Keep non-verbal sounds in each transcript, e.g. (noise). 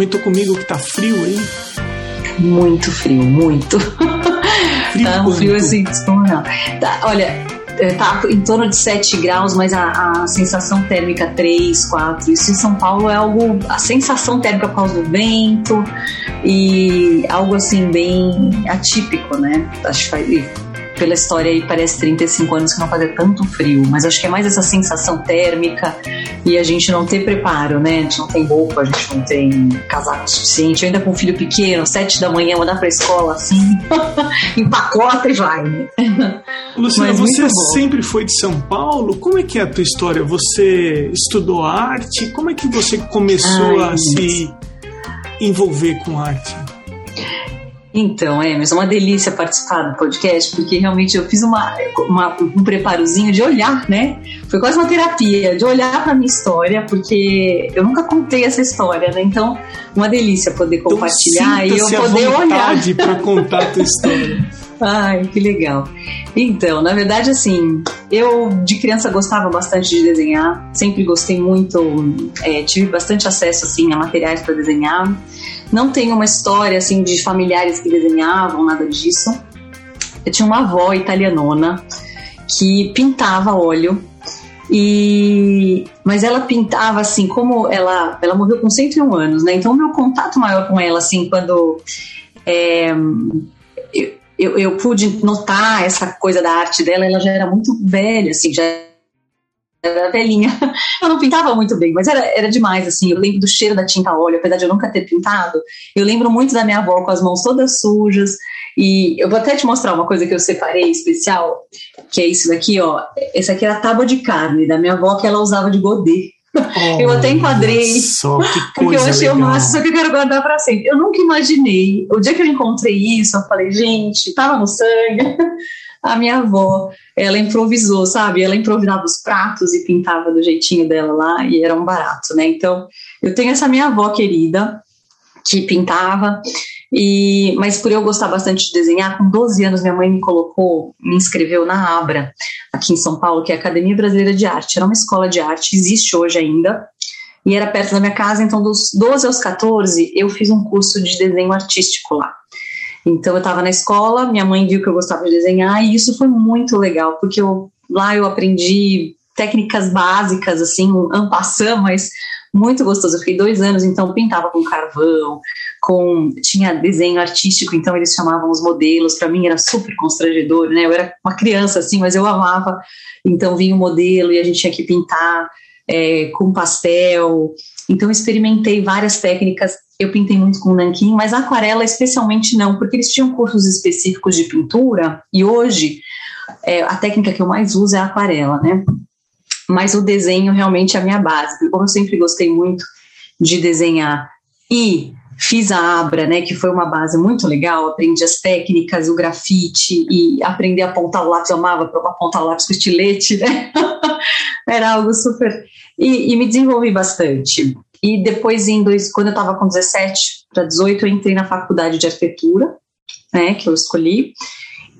comentou comigo que tá frio aí. Muito frio, muito. (laughs) Frio tá um frio assim, descomunal. Tá, olha, é, tá em torno de 7 graus, mas a, a, sensação térmica 3, 4. Isso em São Paulo é algo. A sensação térmica por causa do vento e algo assim bem atípico, né? Acho que pela história aí parece 35 anos que não fazia tanto frio, mas acho que é mais essa sensação térmica e a gente não ter preparo, né? A gente não tem roupa, a gente não tem casaco suficiente. Ainda com um filho pequeno, sete da manhã, mandar pra escola assim, (laughs) empacota e vai, né? Luciana, você sempre foi de São Paulo? Como é que é a tua história? Você estudou arte? Como é que você começou Ai, a se envolver com arte? Então, é, mas é uma delícia participar do podcast, porque realmente eu fiz uma, uma, um preparozinho de olhar, né? Foi quase uma terapia, de olhar para minha história, porque eu nunca contei essa história, né? Então, uma delícia poder então, compartilhar e eu poder olhar. para contar a tua história. (laughs) Ai, que legal. Então, na verdade, assim, eu de criança gostava bastante de desenhar, sempre gostei muito, é, tive bastante acesso, assim, a materiais para desenhar. Não tenho uma história assim de familiares que desenhavam, nada disso. Eu tinha uma avó italianona que pintava óleo e mas ela pintava assim, como ela ela morreu com 101 anos, né? Então meu contato maior com ela assim, quando é, eu, eu, eu pude notar essa coisa da arte dela, ela já era muito velha, assim, já era velhinha. Eu não pintava muito bem, mas era, era demais, assim. Eu lembro do cheiro da tinta óleo, apesar de eu nunca ter pintado. Eu lembro muito da minha avó com as mãos todas sujas. E eu vou até te mostrar uma coisa que eu separei especial, que é isso daqui, ó. Essa aqui era a tábua de carne da minha avó que ela usava de godê. Oh, eu até enquadrei. Só que coisa (laughs) porque eu achei legal. o máximo, só que eu quero guardar para sempre. Eu nunca imaginei. O dia que eu encontrei isso, eu falei, gente, tava no sangue. A minha avó, ela improvisou, sabe? Ela improvisava os pratos e pintava do jeitinho dela lá e era um barato, né? Então, eu tenho essa minha avó querida que pintava e, mas por eu gostar bastante de desenhar, com 12 anos minha mãe me colocou, me inscreveu na Abra, aqui em São Paulo, que é a Academia Brasileira de Arte. Era uma escola de arte, existe hoje ainda, e era perto da minha casa, então dos 12 aos 14 eu fiz um curso de desenho artístico lá. Então eu estava na escola, minha mãe viu que eu gostava de desenhar e isso foi muito legal, porque eu, lá eu aprendi técnicas básicas, assim, um ampassam, mas muito gostoso. Eu fiquei dois anos, então pintava com carvão, com tinha desenho artístico, então eles chamavam os modelos. Para mim era super constrangedor, né? Eu era uma criança assim, mas eu amava. Então vinha o modelo e a gente tinha que pintar é, com pastel. Então experimentei várias técnicas eu pintei muito com nanquim, mas aquarela especialmente não, porque eles tinham cursos específicos de pintura e hoje é, a técnica que eu mais uso é a aquarela, né? Mas o desenho realmente é a minha base, como eu sempre gostei muito de desenhar e fiz a Abra, né, que foi uma base muito legal, aprendi as técnicas, o grafite e aprender a apontar o lápis, eu amava apontar o lápis com estilete, né? (laughs) Era algo super... E, e me desenvolvi bastante. E depois, em dois, quando eu estava com 17 para 18, eu entrei na faculdade de arquitetura, né, que eu escolhi.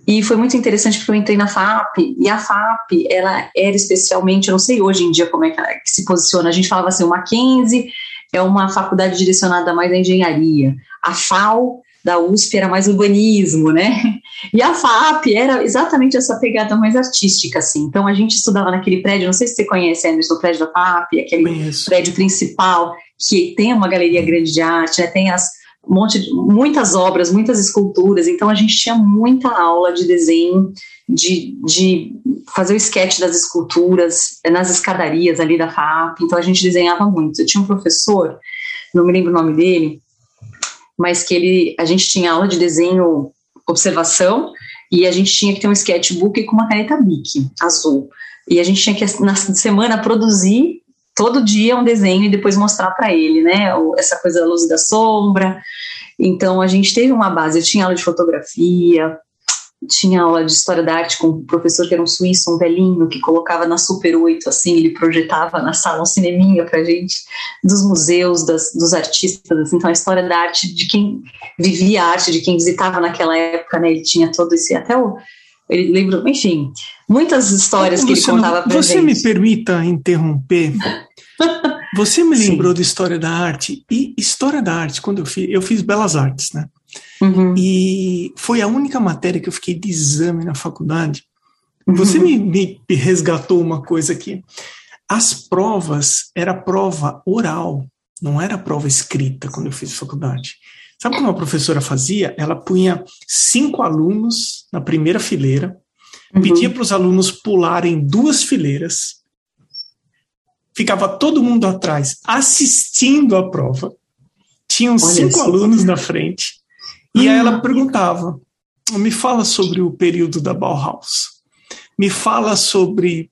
E foi muito interessante porque eu entrei na FAP, e a FAP, ela era especialmente, eu não sei hoje em dia como é que, ela, que se posiciona, a gente falava assim, o Mackenzie é uma faculdade direcionada mais à engenharia, a FAO da USP era mais urbanismo, né? E a FAP era exatamente essa pegada mais artística, assim. Então a gente estudava naquele prédio, não sei se você conhece, Anderson, o prédio da FAP, aquele Conheço. prédio principal que tem uma galeria grande de arte, né? Tem as um monte de, muitas obras, muitas esculturas. Então a gente tinha muita aula de desenho, de, de fazer o sketch das esculturas nas escadarias ali da FAP. Então a gente desenhava muito. Eu tinha um professor, não me lembro o nome dele, mas que ele, a gente tinha aula de desenho, observação, e a gente tinha que ter um sketchbook com uma caneta Bic azul. E a gente tinha que, na semana, produzir todo dia um desenho e depois mostrar para ele, né? Essa coisa da luz e da sombra. Então, a gente teve uma base. Eu tinha aula de fotografia, tinha aula de história da arte com um professor que era um suíço, um velhinho, que colocava na Super 8, assim, ele projetava na sala um cineminha pra gente, dos museus, das, dos artistas, assim, então a história da arte, de quem vivia a arte, de quem visitava naquela época, né, ele tinha todo esse, até o, ele lembra, enfim, muitas histórias que ele contava pra você gente. (laughs) Você me permita interromper? Você me lembrou de História da Arte, e História da Arte, quando eu fiz, eu fiz Belas Artes, né? Uhum. E foi a única matéria que eu fiquei de exame na faculdade. Uhum. Você me, me resgatou uma coisa aqui. As provas, era prova oral, não era prova escrita quando eu fiz faculdade. Sabe como a professora fazia? Ela punha cinco alunos na primeira fileira, uhum. pedia para os alunos pularem duas fileiras, ficava todo mundo atrás assistindo a prova, tinham Olha cinco isso. alunos na frente, e aí ela perguntava: me fala sobre o período da Bauhaus, me fala sobre,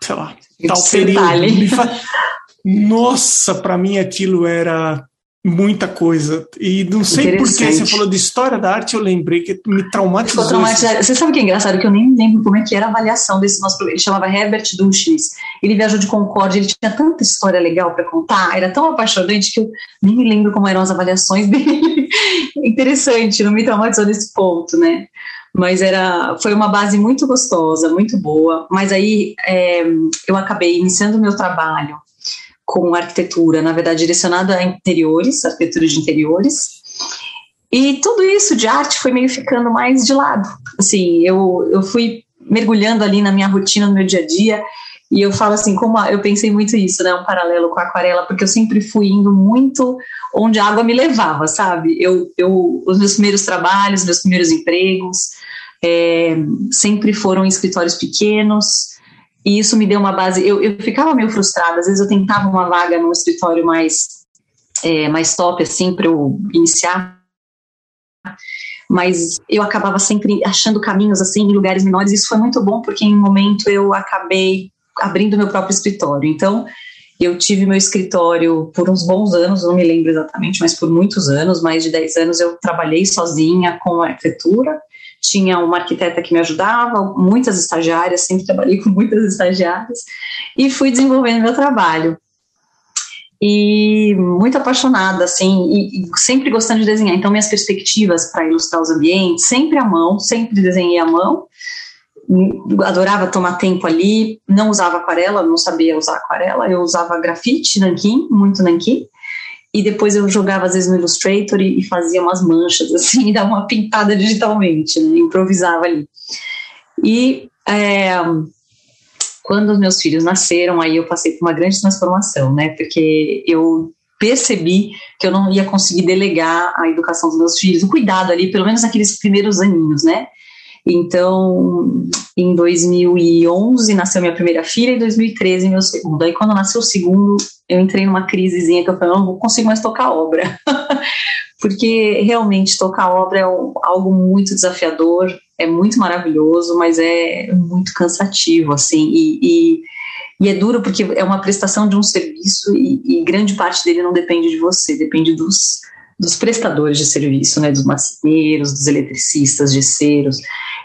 sei lá, tal período. Fala... Nossa, para mim aquilo era muita coisa. E não sei por que você falou de história da arte, eu lembrei que me traumatizou. Você sabe o que é engraçado? Que eu nem lembro como é que era a avaliação desse nosso Ele chamava Herbert Duchis. Ele viajou de Concórdia, ele tinha tanta história legal para contar, era tão apaixonante que eu nem me lembro como eram as avaliações (laughs) dele. Interessante, não me traumatizou nesse ponto, né? Mas era, foi uma base muito gostosa, muito boa. Mas aí é, eu acabei iniciando o meu trabalho com arquitetura, na verdade direcionada a interiores, arquitetura de interiores. E tudo isso de arte foi meio ficando mais de lado. Assim, eu, eu fui mergulhando ali na minha rotina, no meu dia a dia, e eu falo assim, como a, eu pensei muito isso, né, um paralelo com a aquarela, porque eu sempre fui indo muito onde a água me levava, sabe? Eu, eu os meus primeiros trabalhos, meus primeiros empregos, é, sempre foram em escritórios pequenos, e isso me deu uma base. Eu, eu ficava meio frustrada, às vezes eu tentava uma vaga num escritório mais, é, mais top, assim, para eu iniciar. Mas eu acabava sempre achando caminhos assim em lugares menores. Isso foi muito bom porque em um momento eu acabei abrindo meu próprio escritório. Então, eu tive meu escritório por uns bons anos, não me lembro exatamente, mas por muitos anos, mais de 10 anos, eu trabalhei sozinha com arquitetura tinha uma arquiteta que me ajudava, muitas estagiárias, sempre trabalhei com muitas estagiárias, e fui desenvolvendo meu trabalho. E muito apaixonada, assim, e, e sempre gostando de desenhar. Então, minhas perspectivas para ilustrar os ambientes, sempre à mão, sempre desenhei à mão. Adorava tomar tempo ali, não usava aquarela, não sabia usar aquarela, eu usava grafite, nanquim, muito nanquim e depois eu jogava às vezes no Illustrator e, e fazia umas manchas (laughs) assim, e dava uma pintada digitalmente, né? improvisava ali. E é, quando os meus filhos nasceram, aí eu passei por uma grande transformação, né? Porque eu percebi que eu não ia conseguir delegar a educação dos meus filhos, o cuidado ali, pelo menos naqueles primeiros aninhos, né? Então, em 2011 nasceu minha primeira filha e em 2013 meu segundo. Aí quando nasceu o segundo, eu entrei numa crisezinha que eu falei, não, consigo mais tocar obra. (laughs) Porque realmente tocar obra é algo muito desafiador, é muito maravilhoso, mas é muito cansativo, assim, e, e, e é duro porque é uma prestação de um serviço e, e, grande parte dele não depende de você, depende dos, dos prestadores de serviço, né, dos marceneiros, dos eletricistas, gesseiros.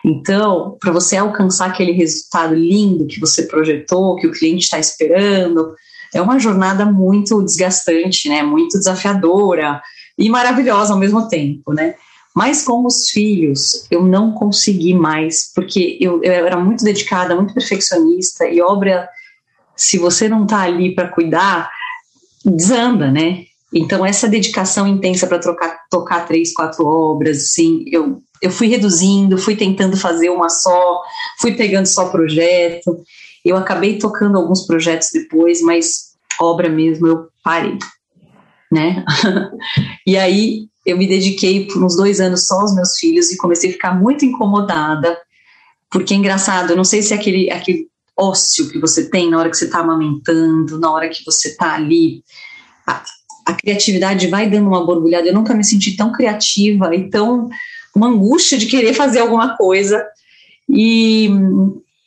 Então, para você alcançar aquele resultado lindo que você projetou, que o cliente está esperando, é uma jornada muito desgastante, né? Muito desafiadora e maravilhosa ao mesmo tempo, né? Mas com os filhos, eu não consegui mais, porque eu, eu era muito dedicada, muito perfeccionista, e obra, se você não está ali para cuidar, desanda, né? Então, essa dedicação intensa para tocar três, quatro obras, assim, eu, eu fui reduzindo, fui tentando fazer uma só, fui pegando só projeto. Eu acabei tocando alguns projetos depois, mas obra mesmo eu parei, né? (laughs) e aí eu me dediquei por uns dois anos só aos meus filhos e comecei a ficar muito incomodada, porque é engraçado, eu não sei se é aquele, aquele ócio que você tem na hora que você está amamentando, na hora que você está ali, a, criatividade vai dando uma borbulhada. Eu nunca me senti tão criativa e tão uma angústia de querer fazer alguma coisa. E,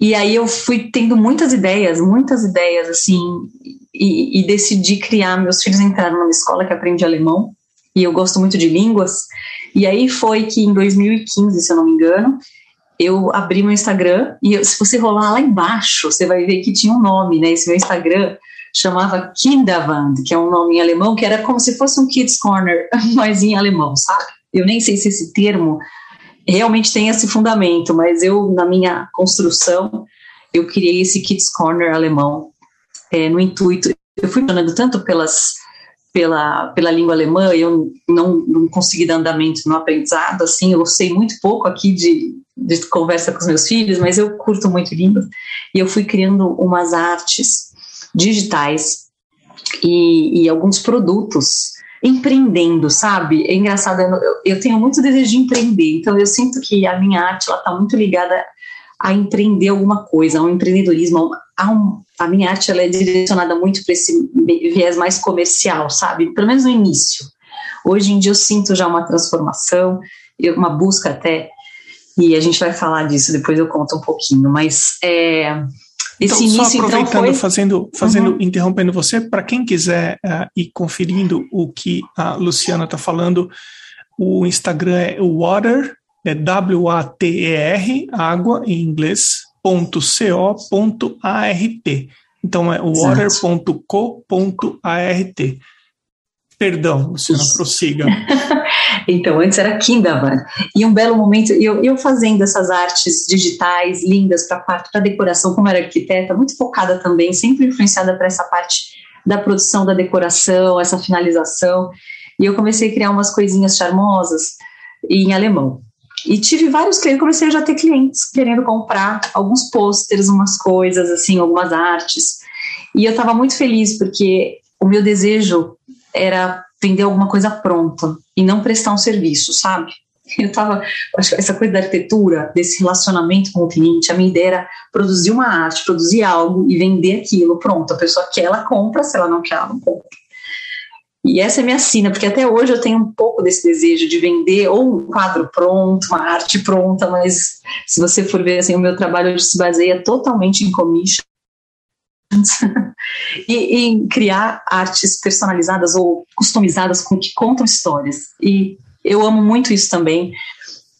e aí eu fui tendo muitas ideias, muitas ideias, assim, e, e decidi criar. Meus filhos entraram numa escola que aprende alemão, e eu gosto muito de línguas. E aí foi que em 2015, se eu não me engano, eu abri meu Instagram e eu, se você rolar lá embaixo, você vai ver que tinha um nome, né? Esse meu Instagram chamava Kinderwand, que é um nome em alemão, que era como se fosse um Kids Corner, (laughs) mas em alemão, sabe? Eu nem sei se esse termo realmente tem esse fundamento, mas eu, na minha construção, eu criei esse Kids Corner alemão é, no intuito. eu fui falando tanto pelas pela, pela língua alemã, eu não, não consegui dar andamento no aprendizado, assim, eu sei muito pouco aqui de, de conversa com os meus filhos, mas eu curto muito línguas, e eu fui criando umas artes digitais e, e alguns produtos empreendendo, sabe? É engraçado, eu, eu, tenho muito desejo de empreender, então eu sinto que a minha arte está muito ligada a empreender alguma coisa, ao empreendedorismo, a, um, a minha arte ela é direcionada muito para esse viés mais comercial, sabe? Pelo menos no início. Hoje em dia eu sinto já uma transformação, uma busca até, e a gente vai falar disso, depois eu conto um pouquinho, mas é, esse então, início, só então, aproveitando, então, foi... fazendo, fazendo uhum. interrompendo você, para quem quiser uh, ir conferindo o que a Luciana está falando, o Instagram é water, é W-A-T-E-R, água em inglês, ponto .co.art. Então é water.co.art. Perdão, (laughs) Luciana, prossiga. (laughs) então, antes era Kindavan. E um belo momento, eu, eu fazendo essas artes digitais lindas para a parte da decoração, como era arquiteta, muito focada também, sempre influenciada para essa parte da produção da decoração, essa finalização. E eu comecei a criar umas coisinhas charmosas em alemão. E tive vários clientes, comecei a já ter clientes querendo comprar alguns pôsteres, umas coisas, assim, algumas artes. E eu estava muito feliz porque o meu desejo era vender alguma coisa pronta e não prestar um serviço, sabe? (laughs) Eu tava, acho que essa coisa da arquitetura, desse relacionamento com o cliente, a minha ideia era produzir uma arte, produzir algo e vender aquilo, pronto. A pessoa quer, ela compra, se ela não quer, ela não compra. E essa é minha sina, porque até hoje eu tenho um pouco desse desejo de vender ou um quadro pronto, uma arte pronta, mas se você for ver assim, o meu trabalho se baseia totalmente em commission (laughs) e em criar artes personalizadas ou customizadas com que contam histórias. E eu amo muito isso também,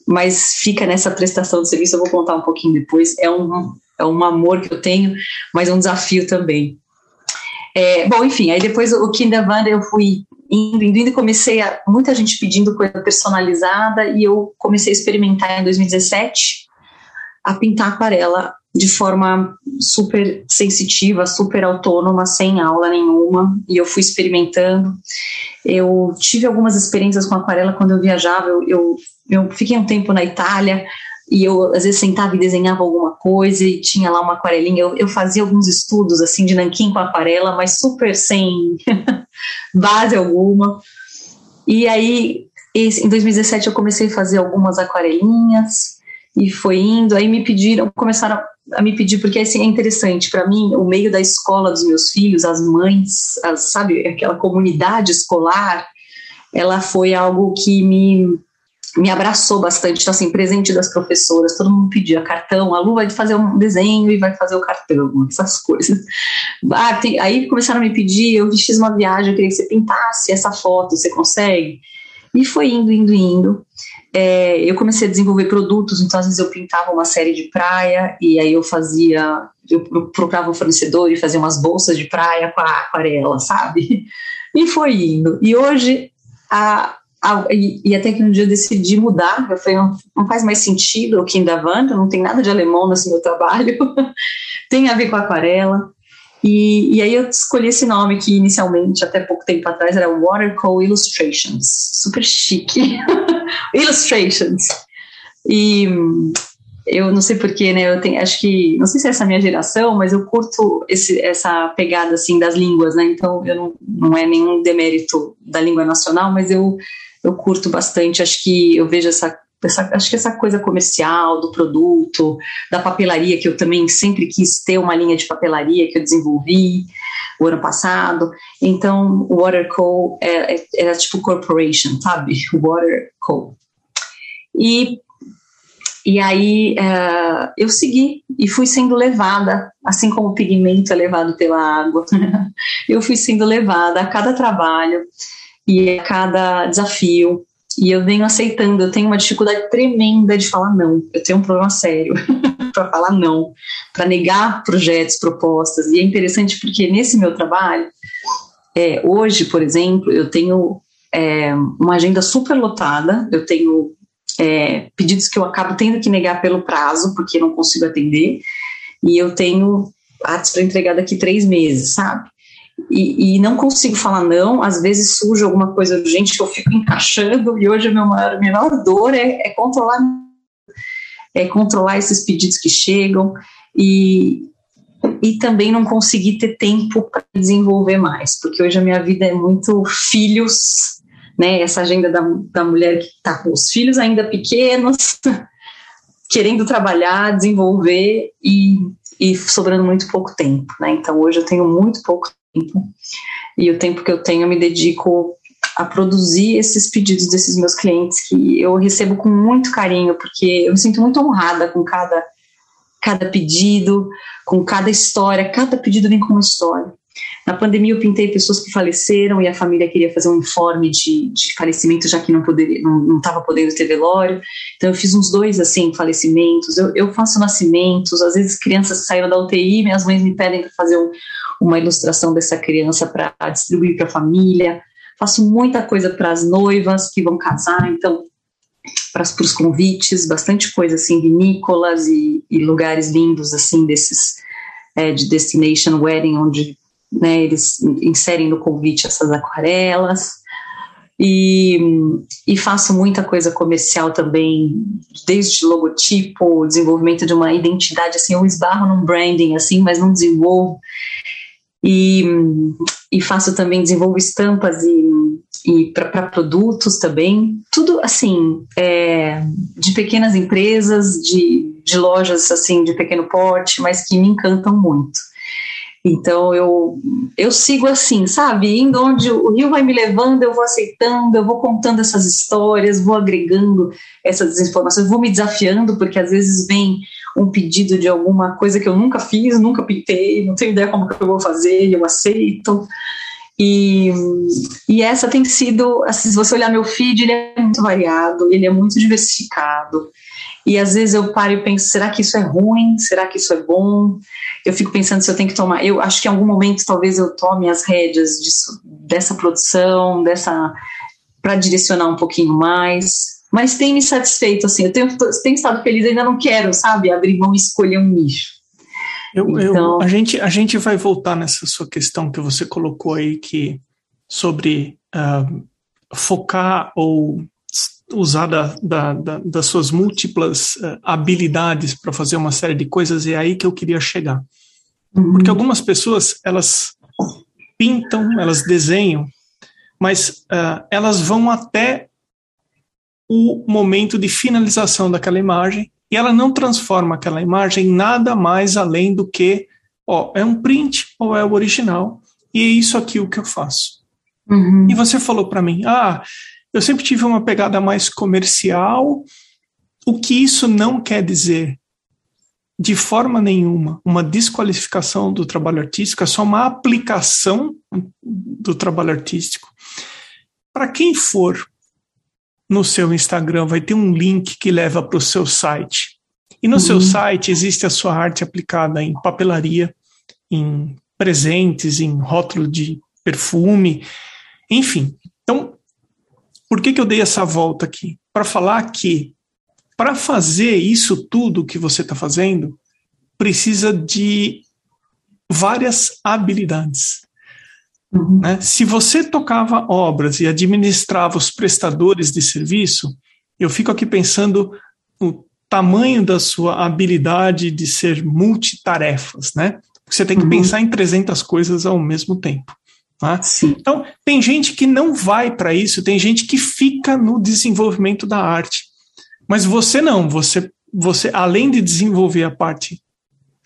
mas fica nessa prestação de serviço, eu vou contar um pouquinho depois. É um, é um amor que eu tenho, mas é um desafio também. É, bom, enfim, aí depois o Kinderwanda eu fui indo, indo, indo, comecei a, muita gente pedindo coisa personalizada e eu comecei a experimentar em 2017 a pintar aquarela de forma super sensitiva, super autônoma, sem aula nenhuma, e eu fui experimentando. Eu tive algumas experiências com aquarela quando eu viajava, eu, eu, eu fiquei um tempo na Itália, e eu às vezes sentava e desenhava alguma coisa e tinha lá uma aquarelinha. Eu, eu fazia alguns estudos assim de nanquim com aquarela, mas super sem (laughs) base alguma. E aí, em 2017 eu comecei a fazer algumas aquarelinhas e foi indo. Aí me pediram, começaram a me pedir, porque assim, é interessante, para mim, o meio da escola dos meus filhos, as mães, as, sabe, aquela comunidade escolar, ela foi algo que me, me abraçou bastante, então assim, presente das professoras, todo mundo pedia cartão, a Lu vai fazer um desenho e vai fazer o cartão, essas coisas. Ah, tem, aí começaram a me pedir, eu fiz uma viagem, eu queria que você pintasse essa foto, você consegue? E foi indo, indo, indo é, eu comecei a desenvolver produtos, então às vezes eu pintava uma série de praia e aí eu fazia, eu procurava um fornecedor e fazia umas bolsas de praia com a aquarela, sabe? E foi indo. E hoje, a, a, e, e, até que um dia eu decidi mudar, eu falei, não, não faz mais sentido o Kinderwand, não tem nada de alemão nesse meu trabalho, (laughs) tem a ver com aquarela. E, e, aí eu escolhi esse nome que inicialmente, até pouco tempo atrás, era Watercolor Illustrations. Super chique. (laughs) Illustrations. E eu não sei porquê, né? Eu tenho, acho que, não sei se é essa minha geração, mas eu curto esse, essa pegada assim das línguas, né? Então eu não, não é nenhum demérito da língua nacional, mas eu, eu curto bastante. Acho que eu vejo essa essa, acho que essa coisa comercial do produto, da papelaria, que eu também sempre quis ter uma linha de papelaria que eu desenvolvi o ano passado. Então, o Waterco era, é, era tipo corporation, sabe? Waterco. E, e aí uh, eu segui e fui sendo levada, assim como o pigmento é levado pela água, (laughs) eu fui sendo levada a cada trabalho e a cada desafio e eu venho aceitando, eu tenho uma dificuldade tremenda de falar não. Eu tenho um problema sério (laughs) para falar não, para negar projetos, propostas. E é interessante porque nesse meu trabalho, é, hoje, por exemplo, eu tenho é, uma agenda super lotada, eu tenho é, pedidos que eu acabo tendo que negar pelo prazo, porque não consigo atender, e eu tenho artes para entregar daqui três meses, sabe? E, e, não consigo falar não. Às vezes surge alguma coisa urgente que eu fico encaixando, e hoje a minha maior, menor dor é, é, controlar é controlar esses pedidos que chegam e, e também não conseguir ter tempo para desenvolver mais, porque hoje a minha vida é muito filhos, né? Essa agenda da, da mulher que está com os filhos ainda pequenos, (laughs) querendo trabalhar, desenvolver e, e sobrando muito pouco tempo, né? Então hoje eu tenho muito pouco tempo e o tempo que eu tenho eu me dedico a produzir esses pedidos desses meus clientes que eu recebo com muito carinho, porque eu me sinto muito honrada com cada, cada pedido, com cada história, cada pedido vem com uma história. Na pandemia eu pintei pessoas que faleceram e a família queria fazer um informe de, de falecimento, já que não poderia, não estava podendo ter velório. Então eu fiz uns dois assim falecimentos. Eu, eu faço nascimentos. Às vezes crianças saíram da UTI, minhas mães me pedem para fazer um, uma ilustração dessa criança para distribuir para a família. Faço muita coisa para as noivas que vão casar, então para os convites, bastante coisa assim, vinícolas e, e lugares lindos assim desses é, de destination wedding, onde né, eles inserem no convite essas aquarelas. E, e, faço muita coisa comercial também, desde logotipo, desenvolvimento de uma identidade, assim, eu esbarro num branding, assim, mas não desenvolvo. E, e faço também, desenvolvo estampas e, e para produtos também, tudo assim, é, de pequenas empresas, de, de lojas assim de pequeno porte, mas que me encantam muito. Então eu, eu sigo assim, sabe? Indo onde o rio vai me levando, eu vou aceitando, eu vou contando essas histórias, vou agregando essas informações, vou me desafiando, porque às vezes vem um pedido de alguma coisa que eu nunca fiz, nunca pintei, não tenho ideia como que eu vou fazer, eu aceito. E, e essa tem sido, assim, se você olhar meu feed, ele é muito variado, ele é muito diversificado. E às vezes eu paro e penso, será que isso é ruim? Será que isso é bom? Eu fico pensando se eu tenho que tomar. Eu acho que em algum momento talvez eu tome as rédeas disso, dessa produção, dessa para direcionar um pouquinho mais. Mas tem me satisfeito, assim, eu tenho, tenho estado feliz, ainda não quero, sabe, abrir mão e escolher um nicho. Eu, então... eu, a, gente, a gente vai voltar nessa sua questão que você colocou aí que sobre uh, focar ou usar da, da, da, das suas múltiplas uh, habilidades para fazer uma série de coisas, é aí que eu queria chegar. Uhum. Porque algumas pessoas, elas pintam, elas desenham, mas uh, elas vão até o momento de finalização daquela imagem e ela não transforma aquela imagem em nada mais além do que, ó, é um print ou é o original, e é isso aqui o que eu faço. Uhum. E você falou para mim, ah, eu sempre tive uma pegada mais comercial. O que isso não quer dizer de forma nenhuma uma desqualificação do trabalho artístico, é só uma aplicação do trabalho artístico. Para quem for no seu Instagram, vai ter um link que leva para o seu site. E no uhum. seu site existe a sua arte aplicada em papelaria, em presentes, em rótulo de perfume, enfim. Então, por que, que eu dei essa volta aqui? Para falar que para fazer isso tudo que você está fazendo, precisa de várias habilidades. Uhum. Né? Se você tocava obras e administrava os prestadores de serviço, eu fico aqui pensando no tamanho da sua habilidade de ser multitarefas, né? Você tem que uhum. pensar em 300 coisas ao mesmo tempo. Tá? Então, tem gente que não vai para isso, tem gente que fica no desenvolvimento da arte. Mas você não, você, você além de desenvolver a parte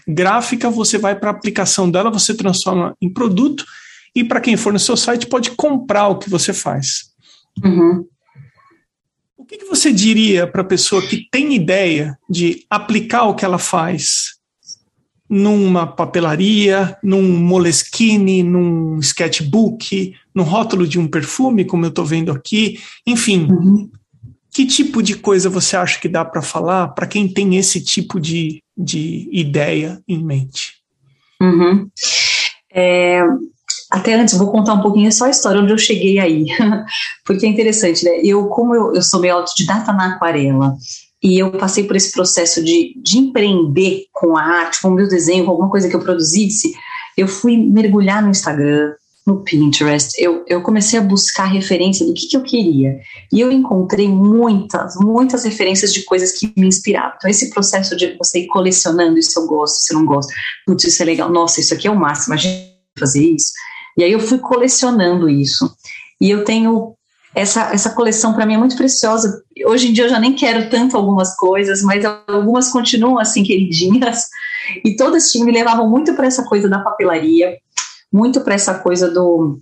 gráfica, você vai para a aplicação dela, você transforma em produto e para quem for no seu site pode comprar o que você faz. Uhum. O que, que você diria para a pessoa que tem ideia de aplicar o que ela faz numa papelaria, num moleskine, num sketchbook, no rótulo de um perfume, como eu estou vendo aqui, enfim. Uhum. Que tipo de coisa você acha que dá para falar para quem tem esse tipo de, de ideia em mente? Uhum. É, até antes, vou contar um pouquinho só a história onde eu cheguei aí, (laughs) porque é interessante, né? Eu, como eu, eu sou meio autodidata na aquarela, e eu passei por esse processo de, de empreender com a arte, com o meu desenho, com alguma coisa que eu produzisse, eu fui mergulhar no Instagram, no Pinterest, eu, eu comecei a buscar referência do que, que eu queria. E eu encontrei muitas, muitas referências de coisas que me inspiravam. Então, esse processo de você ir colecionando, isso eu gosto, isso eu não gosto, putz, isso é legal, nossa, isso aqui é o máximo, a gente fazer isso. E aí eu fui colecionando isso. E eu tenho essa, essa coleção para mim é muito preciosa. Hoje em dia eu já nem quero tanto algumas coisas, mas algumas continuam assim queridinhas. E todas me levavam muito para essa coisa da papelaria, muito para essa coisa do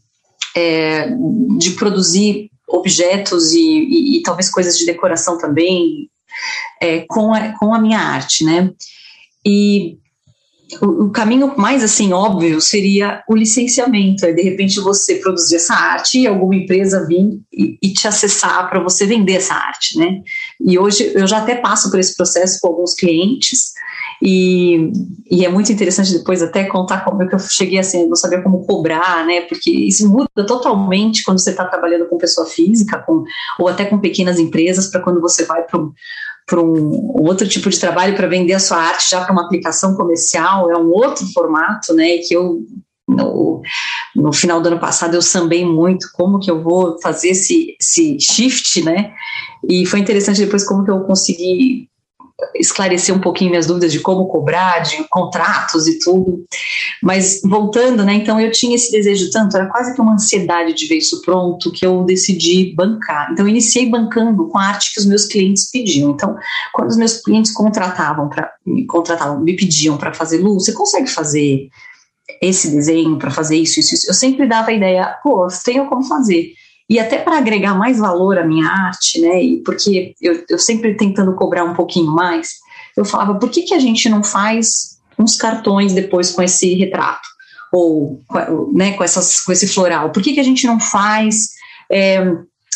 é, de produzir objetos e, e, e, talvez coisas de decoração também é, com, a, com a minha arte, né? E o, caminho mais assim óbvio seria o licenciamento. De repente você produzir essa arte e alguma empresa vir e, e te acessar para você vender essa arte, né? E hoje eu já até passo por esse processo com alguns clientes e, e é muito interessante depois até contar como é que eu cheguei assim, não sabia como cobrar, né? Porque isso muda totalmente quando você está trabalhando com pessoa física, com ou até com pequenas empresas, para quando você vai para para um, outro tipo de trabalho para vender a sua arte já para uma aplicação comercial, é um outro formato, né? Que eu no, no final do ano passado eu sambei muito como que eu vou fazer esse, esse shift, né? E foi interessante depois como que eu consegui esclarecer um pouquinho minhas dúvidas de como cobrar, de contratos e tudo. Mas voltando, né? Então eu tinha esse desejo tanto, era quase que uma ansiedade de ver isso pronto, que eu decidi bancar. Então eu iniciei bancando com a arte que os meus clientes pediam. Então, quando os meus clientes contratavam para me contratavam, me pediam para fazer luz, você consegue fazer esse desenho para fazer isso, isso, isso. Eu sempre dava a ideia, pô, tenho como fazer e até para agregar mais valor à minha arte, né? E porque eu, eu sempre tentando cobrar um pouquinho mais, eu falava, por que, que a gente não faz uns cartões depois com esse retrato? Ou né, com, essas, com esse floral? Por que, que a gente não faz é,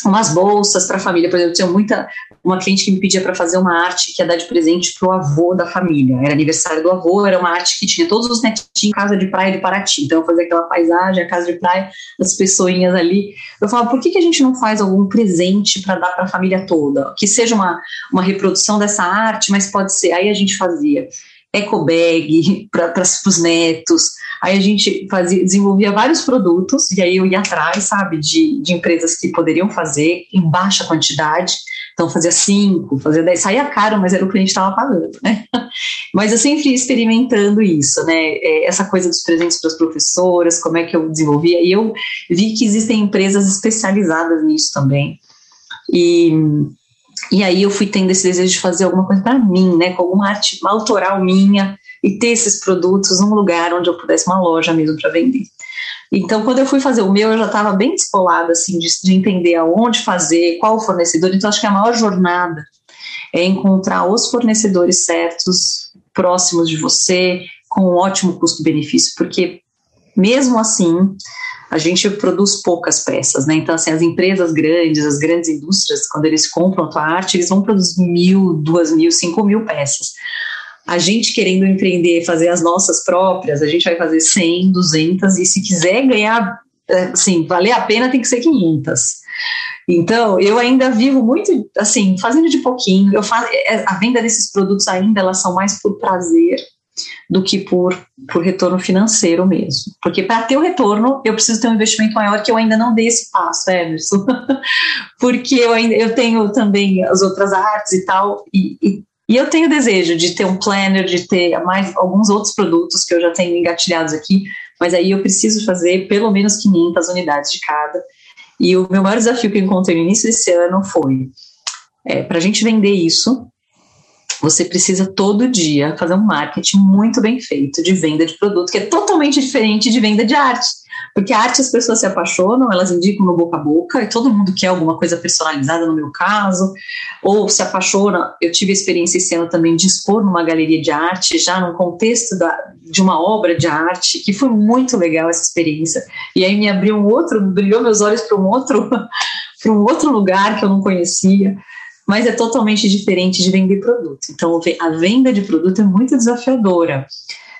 umas bolsas para a família? Por exemplo, tinha muita, uma cliente que me pedia para fazer uma arte que ia dar de presente para o avô da família. Era aniversário do avô, era uma arte que tinha todos os netinhos casa de praia de Paraty. Então eu fazia aquela paisagem, a casa de praia, as pessoinhas ali. Eu falava, por que, que a gente não faz algum presente para dar para a família toda? Que seja uma, uma reprodução dessa arte, mas pode ser. Aí a gente fazia eco bag (laughs) para os netos. Aí a gente fazia, desenvolvia vários produtos, e aí eu ia atrás, sabe, de, de empresas que poderiam fazer em baixa quantidade então fazia cinco, fazia dez, saía caro, mas era o que a gente estava pagando, né? (laughs) Mas eu sempre experimentando isso, né? É, essa coisa dos presentes para as professoras, como é que eu desenvolvia. E eu vi que existem empresas especializadas nisso também. E, e aí eu fui tendo esse desejo de fazer alguma coisa para mim, né? Com alguma arte autoral minha e ter esses produtos num lugar onde eu pudesse uma loja mesmo para vender. Então, quando eu fui fazer o meu, eu já estava bem descolada, assim, de, de, entender aonde fazer, qual fornecedor. Então, acho que a maior jornada é encontrar os fornecedores certos, próximos de você, com um ótimo custo-benefício, porque mesmo assim, a gente produz poucas peças, né? Então, assim, as empresas grandes, as grandes indústrias, quando eles compram a tua arte, eles vão produzir mil, duas mil, cinco mil peças a gente querendo empreender, fazer as nossas próprias, a gente vai fazer 100, 200 e se quiser ganhar, é, assim, valer a pena tem que ser 500. Então, eu ainda vivo muito, assim, fazendo de pouquinho. Eu faço, é, a venda desses produtos ainda, elas são mais por prazer do que por, por retorno financeiro mesmo. Porque para ter o retorno, eu preciso ter um investimento maior que eu ainda não dei esse passo, Emerson. (laughs) Porque eu, ainda, eu tenho também as outras artes e tal, e, e e eu tenho desejo de ter um planner, de ter mais alguns outros produtos que eu já tenho engatilhados aqui, mas aí eu preciso fazer pelo menos 500 unidades de cada. E o meu maior desafio que eu encontrei no início desse ano foi: é, para a gente vender isso, você precisa todo dia fazer um marketing muito bem feito de venda de produto, que é totalmente diferente de venda de arte. Porque a arte as pessoas se apaixonam, elas indicam no boca a boca, e todo mundo quer alguma coisa personalizada no meu caso, ou se apaixona. Eu tive a experiência esse ano também de expor numa galeria de arte, já no contexto da, de uma obra de arte, que foi muito legal essa experiência. E aí me abriu um outro, brilhou meus olhos para um outro, (laughs) para um outro lugar que eu não conhecia mas é totalmente diferente de vender produto. Então, a venda de produto é muito desafiadora.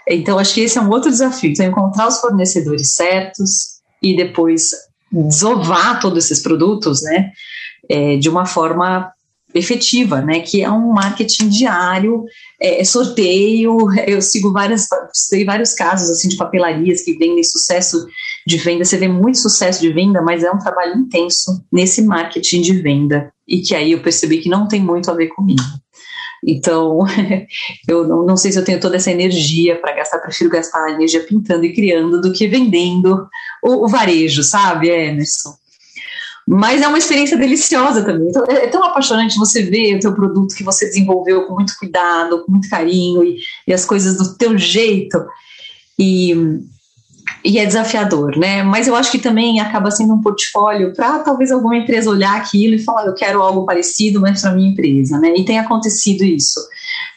Então, acho que esse é um outro desafio. Então, encontrar os fornecedores certos e depois desovar todos esses produtos, né, é, de uma forma efetiva, né? Que é um marketing diário, é, é sorteio. Eu sigo várias, sei vários casos assim de papelarias que vendem sucesso de venda. Você vê muito sucesso de venda, mas é um trabalho intenso nesse marketing de venda e que aí eu percebi que não tem muito a ver comigo. Então, (laughs) eu não, não sei se eu tenho toda essa energia para gastar, prefiro gastar a energia pintando e criando do que vendendo o, o varejo, sabe, Emerson? Mas é uma experiência deliciosa também. Então, é, é tão apaixonante você ver o teu produto que você desenvolveu com muito cuidado, com muito carinho e, e as coisas do teu jeito. E, e é desafiador, né? Mas eu acho que também acaba sendo um portfólio para talvez alguma empresa olhar aquilo e falar, eu quero algo parecido, mas para minha empresa, né? E tem acontecido isso,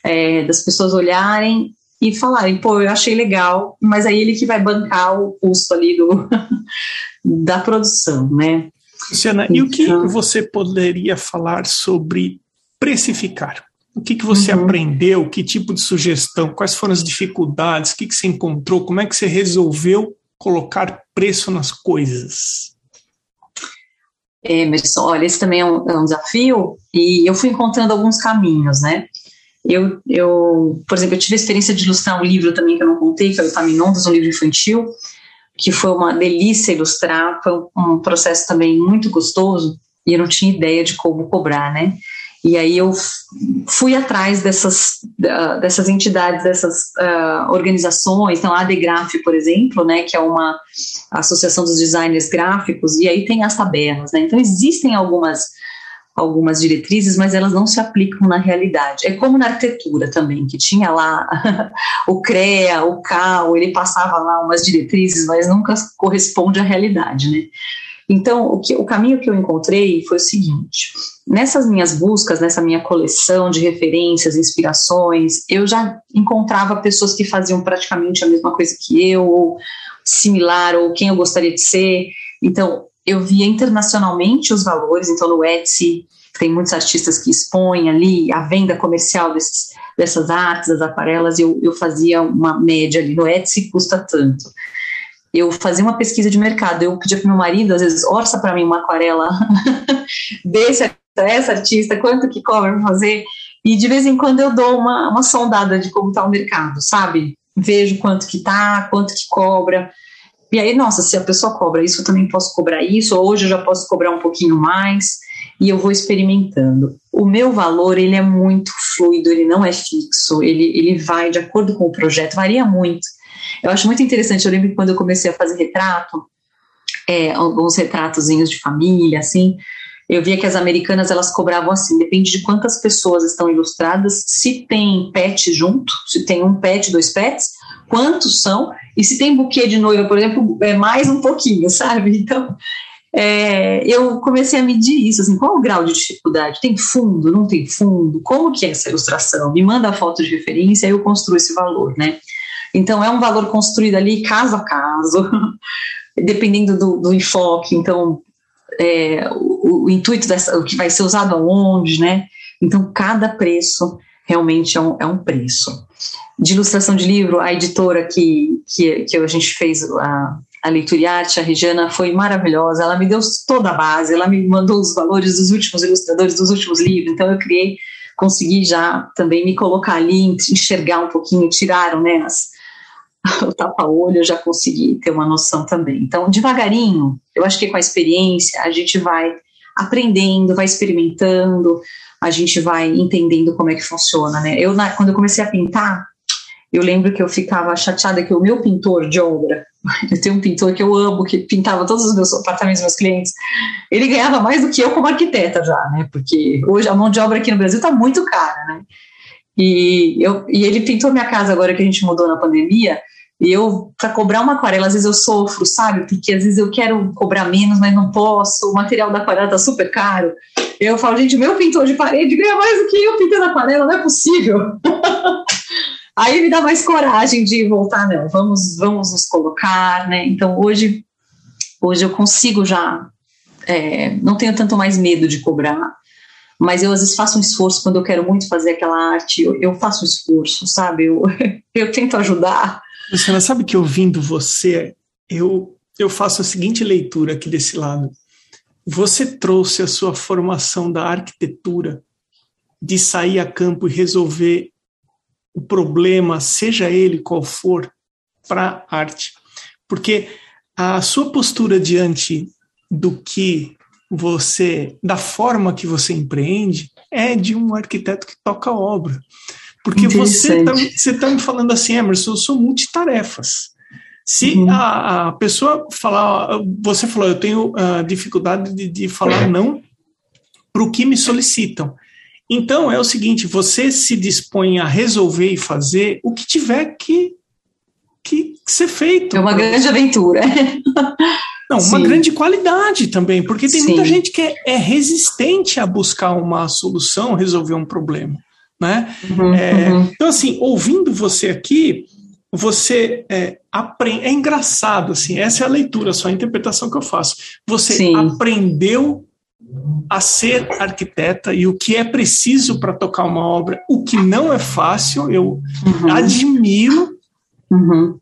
é, das pessoas olharem e falarem, pô, eu achei legal, mas aí ele que vai bancar o custo ali do, (laughs) da produção, né? Luciana, então, e o que então você poderia falar sobre precificar? O que, que você uhum. aprendeu? Que tipo de sugestão? Quais foram as dificuldades? O que, que você encontrou? Como é que você resolveu colocar preço nas coisas? Emerson, olha, esse também é um, é um, desafio e eu fui encontrando alguns caminhos, né? Eu, eu, por exemplo, eu tive a experiência de ilustrar um livro também que eu não contei, que é o Epaminondas, um livro infantil, que foi uma delícia ilustrar, foi um processo também muito gostoso e eu não tinha ideia de como cobrar, né? E aí eu fui atrás dessas, dessas entidades, dessas uh, organizações, então a ADGRAF, por exemplo, né, que é uma associação dos designers gráficos, e aí tem as tabelas, né? Então existem algumas algumas diretrizes, mas elas não se aplicam na realidade. É como na arquitetura também, que tinha lá (laughs) o CREA, o CAL, ele passava lá umas diretrizes, mas nunca corresponde à realidade, né? Então, o, que, o caminho que eu encontrei foi o seguinte: nessas minhas buscas, nessa minha coleção de referências, inspirações, eu já encontrava pessoas que faziam praticamente a mesma coisa que eu, ou similar, ou quem eu gostaria de ser. Então, eu via internacionalmente os valores, então no Etsy tem muitos artistas que expõem ali a venda comercial desses, dessas artes, das aquarelas, eu, eu fazia uma média ali, no Etsy custa tanto. Eu fazia uma pesquisa de mercado, eu pedia para meu marido, às vezes, orça para mim uma aquarela (laughs) desse essa artista, quanto que cobra para fazer, e de vez em quando eu dou uma, uma sondada de como está o mercado, sabe? Vejo quanto que tá, quanto que cobra, e aí, nossa, se a pessoa cobra isso, eu também posso cobrar isso, hoje eu já posso cobrar um pouquinho mais, e eu vou experimentando. O meu valor, ele é muito fluido, ele não é fixo, ele, ele vai de acordo com o projeto, varia muito. Eu acho muito interessante, eu lembro que quando eu comecei a fazer retrato, é, alguns retratozinhos de família, assim, eu via que as americanas elas cobravam assim, depende de quantas pessoas estão ilustradas, se tem pet junto, se tem um pet, dois pets, quantos são, e se tem buquê de noiva, por exemplo, é mais um pouquinho, (laughs) sabe? Então, é, eu comecei a medir isso, assim, qual o grau de dificuldade? Tem fundo, não tem fundo? Como que é essa ilustração? Me manda a foto de referência, aí eu construo esse valor, né? Então, é um valor construído ali caso a caso, (laughs) dependendo do, do enfoque, então, é, o, o, intuito dessa, o que vai ser usado aonde, né? Então, cada preço realmente é um, é um preço de ilustração de livro, a editora que, que, que a gente fez a, a leitura e arte, a Regiana, foi maravilhosa. Ela me deu toda a base, ela me mandou os valores dos últimos ilustradores dos últimos livros. Então eu criei, consegui já também me colocar ali, enxergar um pouquinho, tiraram né, as, o tapa-olho, eu já consegui ter uma noção também. Então, devagarinho, eu acho que com a experiência a gente vai aprendendo, vai experimentando, a gente vai entendendo como é que funciona, né? Eu, na, quando eu comecei a pintar, eu lembro que eu ficava chateada que o meu pintor de obra, (laughs) eu tenho um pintor que eu amo, que pintava todos os meus apartamentos meus clientes, ele ganhava mais do que eu como arquiteta já, né? Porque hoje a mão de obra aqui no Brasil está muito cara, né? E, eu, e ele pintou minha casa agora que a gente mudou na pandemia, e eu, para cobrar uma aquarela, às vezes eu sofro, sabe? Porque às vezes eu quero cobrar menos, mas não posso, o material da aquarela tá super caro. Eu falo, gente, meu pintor de parede ganha mais do que eu pintando aquarela, não é possível. (laughs) Aí me dá mais coragem de voltar, não, vamos, vamos nos colocar, né? Então hoje, hoje eu consigo já, é, não tenho tanto mais medo de cobrar, mas eu às vezes faço um esforço quando eu quero muito fazer aquela arte, eu, eu faço um esforço, sabe? Eu, (laughs) eu tento ajudar. Luciana, sabe que ouvindo você, eu, eu faço a seguinte leitura aqui desse lado. Você trouxe a sua formação da arquitetura de sair a campo e resolver o problema, seja ele qual for, para arte. Porque a sua postura diante do que você, da forma que você empreende, é de um arquiteto que toca obra. Porque você está tá me falando assim, Emerson, eu sou multitarefas. Se uhum. a, a, pessoa falar, você falou, eu tenho uh, dificuldade de, de falar não para o que me solicitam. Então é o seguinte: você se dispõe a resolver e fazer o que tiver que, que ser feito. É uma grande aventura. (laughs) Não, Sim. uma grande qualidade também, porque tem Sim. muita gente que é, é, resistente a buscar uma solução, resolver um problema. Né? Uhum, é, uhum. Então, assim, ouvindo você aqui, você é, aprende. É engraçado, assim, essa é a leitura, só a interpretação que eu faço. Você Sim. aprendeu a ser arquiteta e o que é preciso para tocar uma obra, o que não é fácil, eu uhum. admiro. Uhum.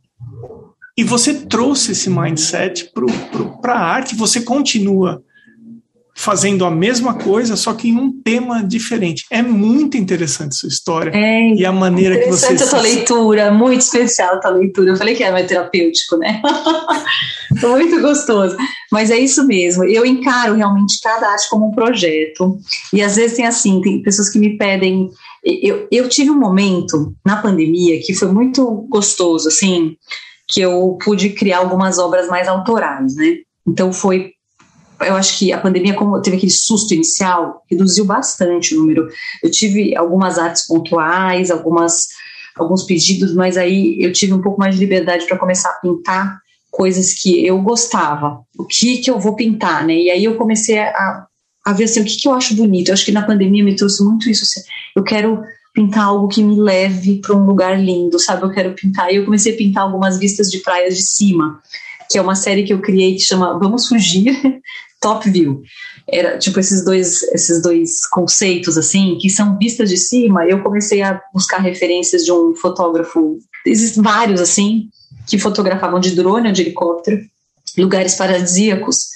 E você trouxe esse mindset para a arte, você continua fazendo a mesma coisa, só que em um tema diferente. É muito interessante sua história é e a maneira que você. Interessante a tua leitura, muito especial a tua leitura. Eu falei que era mais terapêutico, né? (laughs) muito gostoso. Mas é isso mesmo. Eu encaro realmente cada arte como um projeto. E às vezes tem assim, tem pessoas que me pedem. Eu, eu tive um momento na pandemia que foi muito gostoso, assim, que eu pude criar algumas obras mais autorais, né? Então foi eu acho que a pandemia, como teve aquele susto inicial, reduziu bastante o número. Eu tive algumas artes pontuais, algumas, alguns pedidos, mas aí eu tive um pouco mais de liberdade para começar a pintar coisas que eu gostava. O que que eu vou pintar, né? E aí eu comecei a, a ver assim, o que que eu acho bonito. Eu acho que na pandemia me trouxe muito isso. Assim, eu quero pintar algo que me leve para um lugar lindo, sabe? Eu quero pintar. E eu comecei a pintar algumas vistas de praias de cima que é uma série que eu criei que chama Vamos Fugir, (laughs) Top View. Era tipo esses dois, esses dois conceitos assim, que são vistas de cima. Eu comecei a buscar referências de um fotógrafo, existem vários assim, que fotografavam de drone ou de helicóptero, lugares paradisíacos.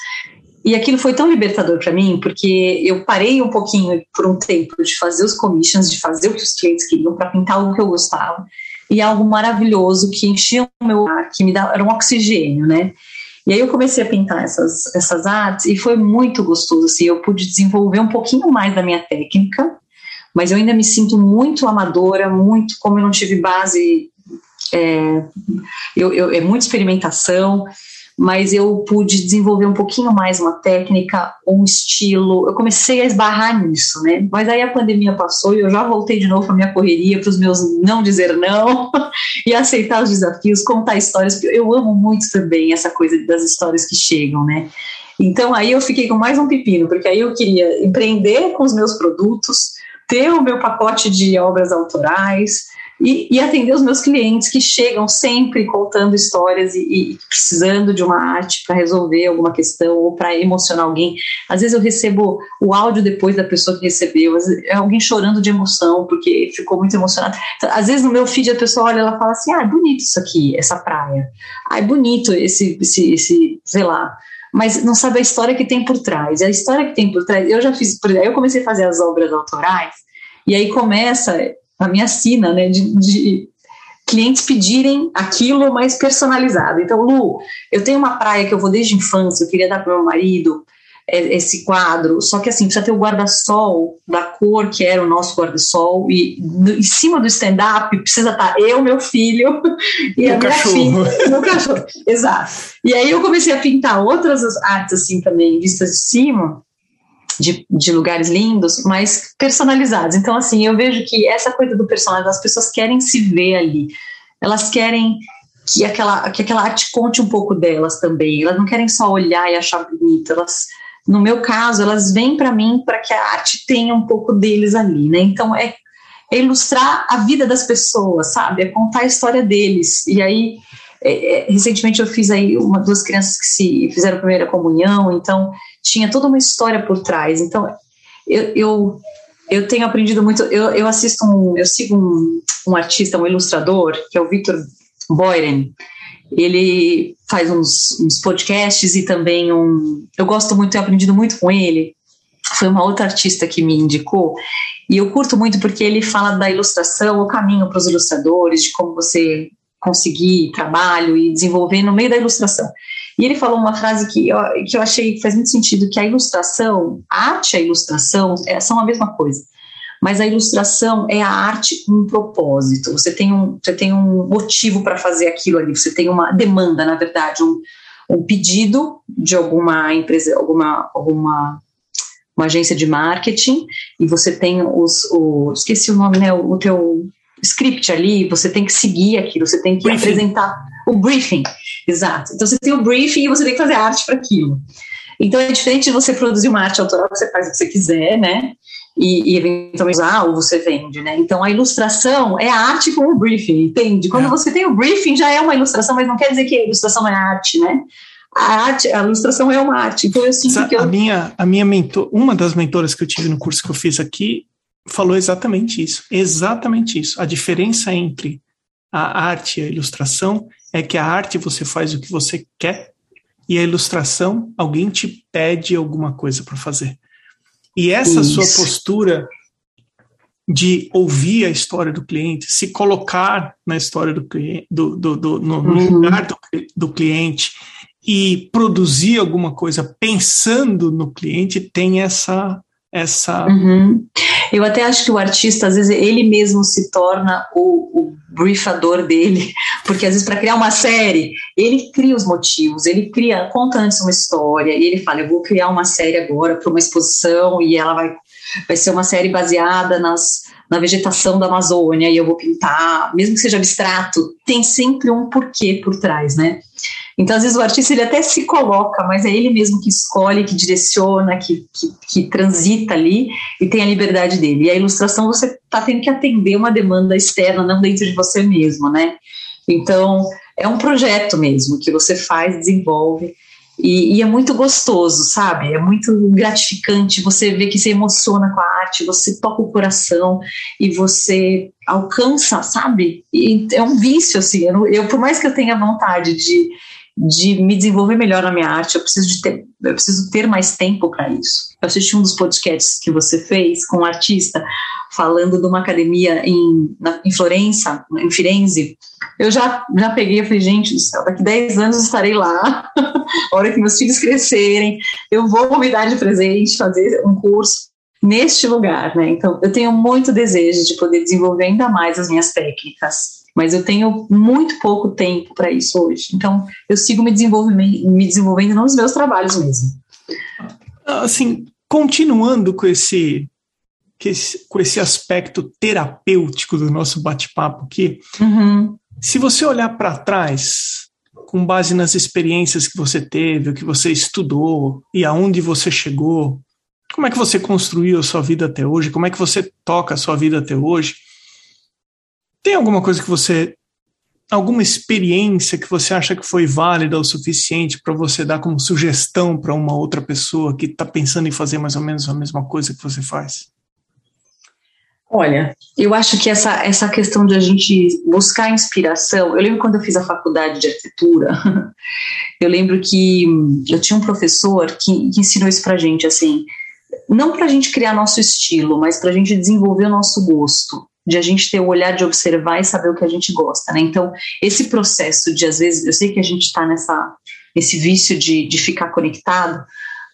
E aquilo foi tão libertador para mim, porque eu parei um pouquinho por um tempo de fazer os commissions, de fazer o que os clientes queriam para pintar algo que eu gostava e algo maravilhoso que enchia o meu ar, que me dava, era um oxigênio, né? E aí eu comecei a pintar essas, essas artes e foi muito gostoso, assim, eu pude desenvolver um pouquinho mais da minha técnica, mas eu ainda me sinto muito amadora, muito, como eu não tive base, é, eu, eu, é muita experimentação, mas eu pude desenvolver um pouquinho mais uma técnica, um estilo. Eu comecei a esbarrar nisso, né? Mas aí a pandemia passou e eu já voltei de novo para minha correria, para os meus não dizer não (laughs) e aceitar os desafios, contar histórias, porque eu amo muito também essa coisa das histórias que chegam, né? Então aí eu fiquei com mais um pepino, porque aí eu queria empreender com os meus produtos, ter o meu pacote de obras autorais, e, e, atender os meus clientes que chegam sempre contando histórias e, e precisando de uma arte para resolver alguma questão ou para emocionar alguém. Às vezes eu recebo o áudio depois da pessoa que recebeu, é alguém chorando de emoção porque ficou muito emocionado. Às vezes no meu feed a pessoa olha e fala assim: ah, é bonito isso aqui, essa praia. Ah, é bonito esse, esse, esse sei lá mas não sabe a história que tem por trás. A história que tem por trás, eu já fiz, por exemplo, eu comecei a fazer as obras autorais, e aí começa a minha sina, né, de, de clientes pedirem aquilo mais personalizado. Então, Lu, eu tenho uma praia que eu vou desde a infância, eu queria dar para meu marido é, esse quadro, só que assim, precisa ter o guarda-sol da cor que era o nosso guarda-sol, e no, em cima do stand-up precisa estar tá eu, meu filho (laughs) e, e a minha cachorro. filha, meu cachorro. Exato. E aí eu comecei a pintar outras artes assim também, vistas de cima, de, de lugares lindos, mas personalizados. Então, assim, eu vejo que essa coisa do personagem, as pessoas querem se ver ali, elas querem que aquela, que aquela arte conte um pouco delas também, elas não querem só olhar e achar bonito, elas, no meu caso, elas vêm para mim para que a arte tenha um pouco deles ali, né? Então, é, é ilustrar a vida das pessoas, sabe? É contar a história deles. E aí, é, é, recentemente eu fiz aí uma, duas crianças que se fizeram primeira comunhão, então tinha toda uma história por trás. Então eu, eu, eu tenho aprendido muito. Eu, eu assisto um, eu sigo um, um artista, um ilustrador, que é o Victor Boyren. Ele faz uns, uns podcasts e também um. Eu gosto muito, tenho aprendido muito com ele. foi uma outra artista que me indicou, e eu curto muito porque ele fala da ilustração, o caminho para os ilustradores, de como você conseguir trabalho e desenvolver no meio da ilustração. E ele falou uma frase que eu, que eu achei que faz muito sentido, que a ilustração, a arte e a ilustração é, são a mesma coisa. Mas a ilustração é a arte com um propósito. Você tem um, você tem um motivo para fazer aquilo ali. Você tem uma demanda, na verdade, um, um pedido de alguma empresa, alguma, alguma uma agência de marketing e você tem os, os esqueci o nome, né, o, o teu script ali, você tem que seguir aquilo, você tem que briefing. apresentar o briefing, exato. Então você tem o briefing e você tem que fazer arte para aquilo. Então é diferente de você produzir uma arte autoral você faz o que você quiser, né? E, e eventualmente usar ou você vende, né? Então a ilustração é a arte com o briefing, entende? Quando é. você tem o briefing já é uma ilustração, mas não quer dizer que a ilustração é arte, né? a arte, a ilustração é uma arte. Então eu sinto que eu... a minha, a minha mentor, uma das mentoras que eu tive no curso que eu fiz aqui falou exatamente isso, exatamente isso. A diferença entre a arte e a ilustração é que a arte você faz o que você quer e a ilustração alguém te pede alguma coisa para fazer. E essa isso. sua postura de ouvir a história do cliente, se colocar na história do cliente, do, do, do no, uhum. lugar do, do cliente e produzir alguma coisa pensando no cliente tem essa essa uhum. eu até acho que o artista às vezes ele mesmo se torna o, o briefador dele (laughs) porque às vezes para criar uma série ele cria os motivos ele cria conta antes uma história e ele fala eu vou criar uma série agora para uma exposição e ela vai vai ser uma série baseada nas na vegetação da Amazônia e eu vou pintar mesmo que seja abstrato tem sempre um porquê por trás né então, às vezes, o artista ele até se coloca, mas é ele mesmo que escolhe, que direciona, que, que, que transita ali e tem a liberdade dele. E a ilustração você está tendo que atender uma demanda externa, não dentro de você mesmo, né? Então, é um projeto mesmo que você faz, desenvolve. E, e, é muito gostoso, sabe? É muito gratificante você ver que se emociona com a arte, você toca o coração e você alcança, sabe? E é um vício, assim. Eu, eu, por mais que eu tenha vontade de, de me desenvolver melhor na minha arte, eu preciso de ter, eu preciso ter mais tempo para isso. Eu assisti um dos podcasts que você fez com um artista falando de uma academia em, na, em Florença, em Firenze. Eu já, já peguei e falei, gente do céu, daqui 10 anos estarei lá, (laughs) a hora que meus filhos crescerem, eu vou me dar de presente, fazer um curso neste lugar, né? Então, eu tenho muito desejo de poder desenvolver ainda mais as minhas técnicas mas eu tenho muito pouco tempo para isso hoje. Então, eu sigo me desenvolvendo, me desenvolvendo nos meus trabalhos mesmo. Assim, continuando com esse, com esse aspecto terapêutico do nosso bate-papo aqui, uhum. se você olhar para trás, com base nas experiências que você teve, o que você estudou e aonde você chegou, como é que você construiu a sua vida até hoje? Como é que você toca a sua vida até hoje? Tem alguma coisa que você. alguma experiência que você acha que foi válida o suficiente para você dar como sugestão para uma outra pessoa que está pensando em fazer mais ou menos a mesma coisa que você faz? Olha, eu acho que essa, essa questão de a gente buscar inspiração. Eu lembro quando eu fiz a faculdade de arquitetura, (laughs) eu lembro que eu tinha um professor que, que ensinou isso para gente, assim, não para a gente criar nosso estilo, mas para a gente desenvolver o nosso gosto de a gente ter o olhar de observar e saber o que a gente gosta, né? Então, esse processo de, às vezes, eu sei que a gente está nessa nesse vício de, de ficar conectado,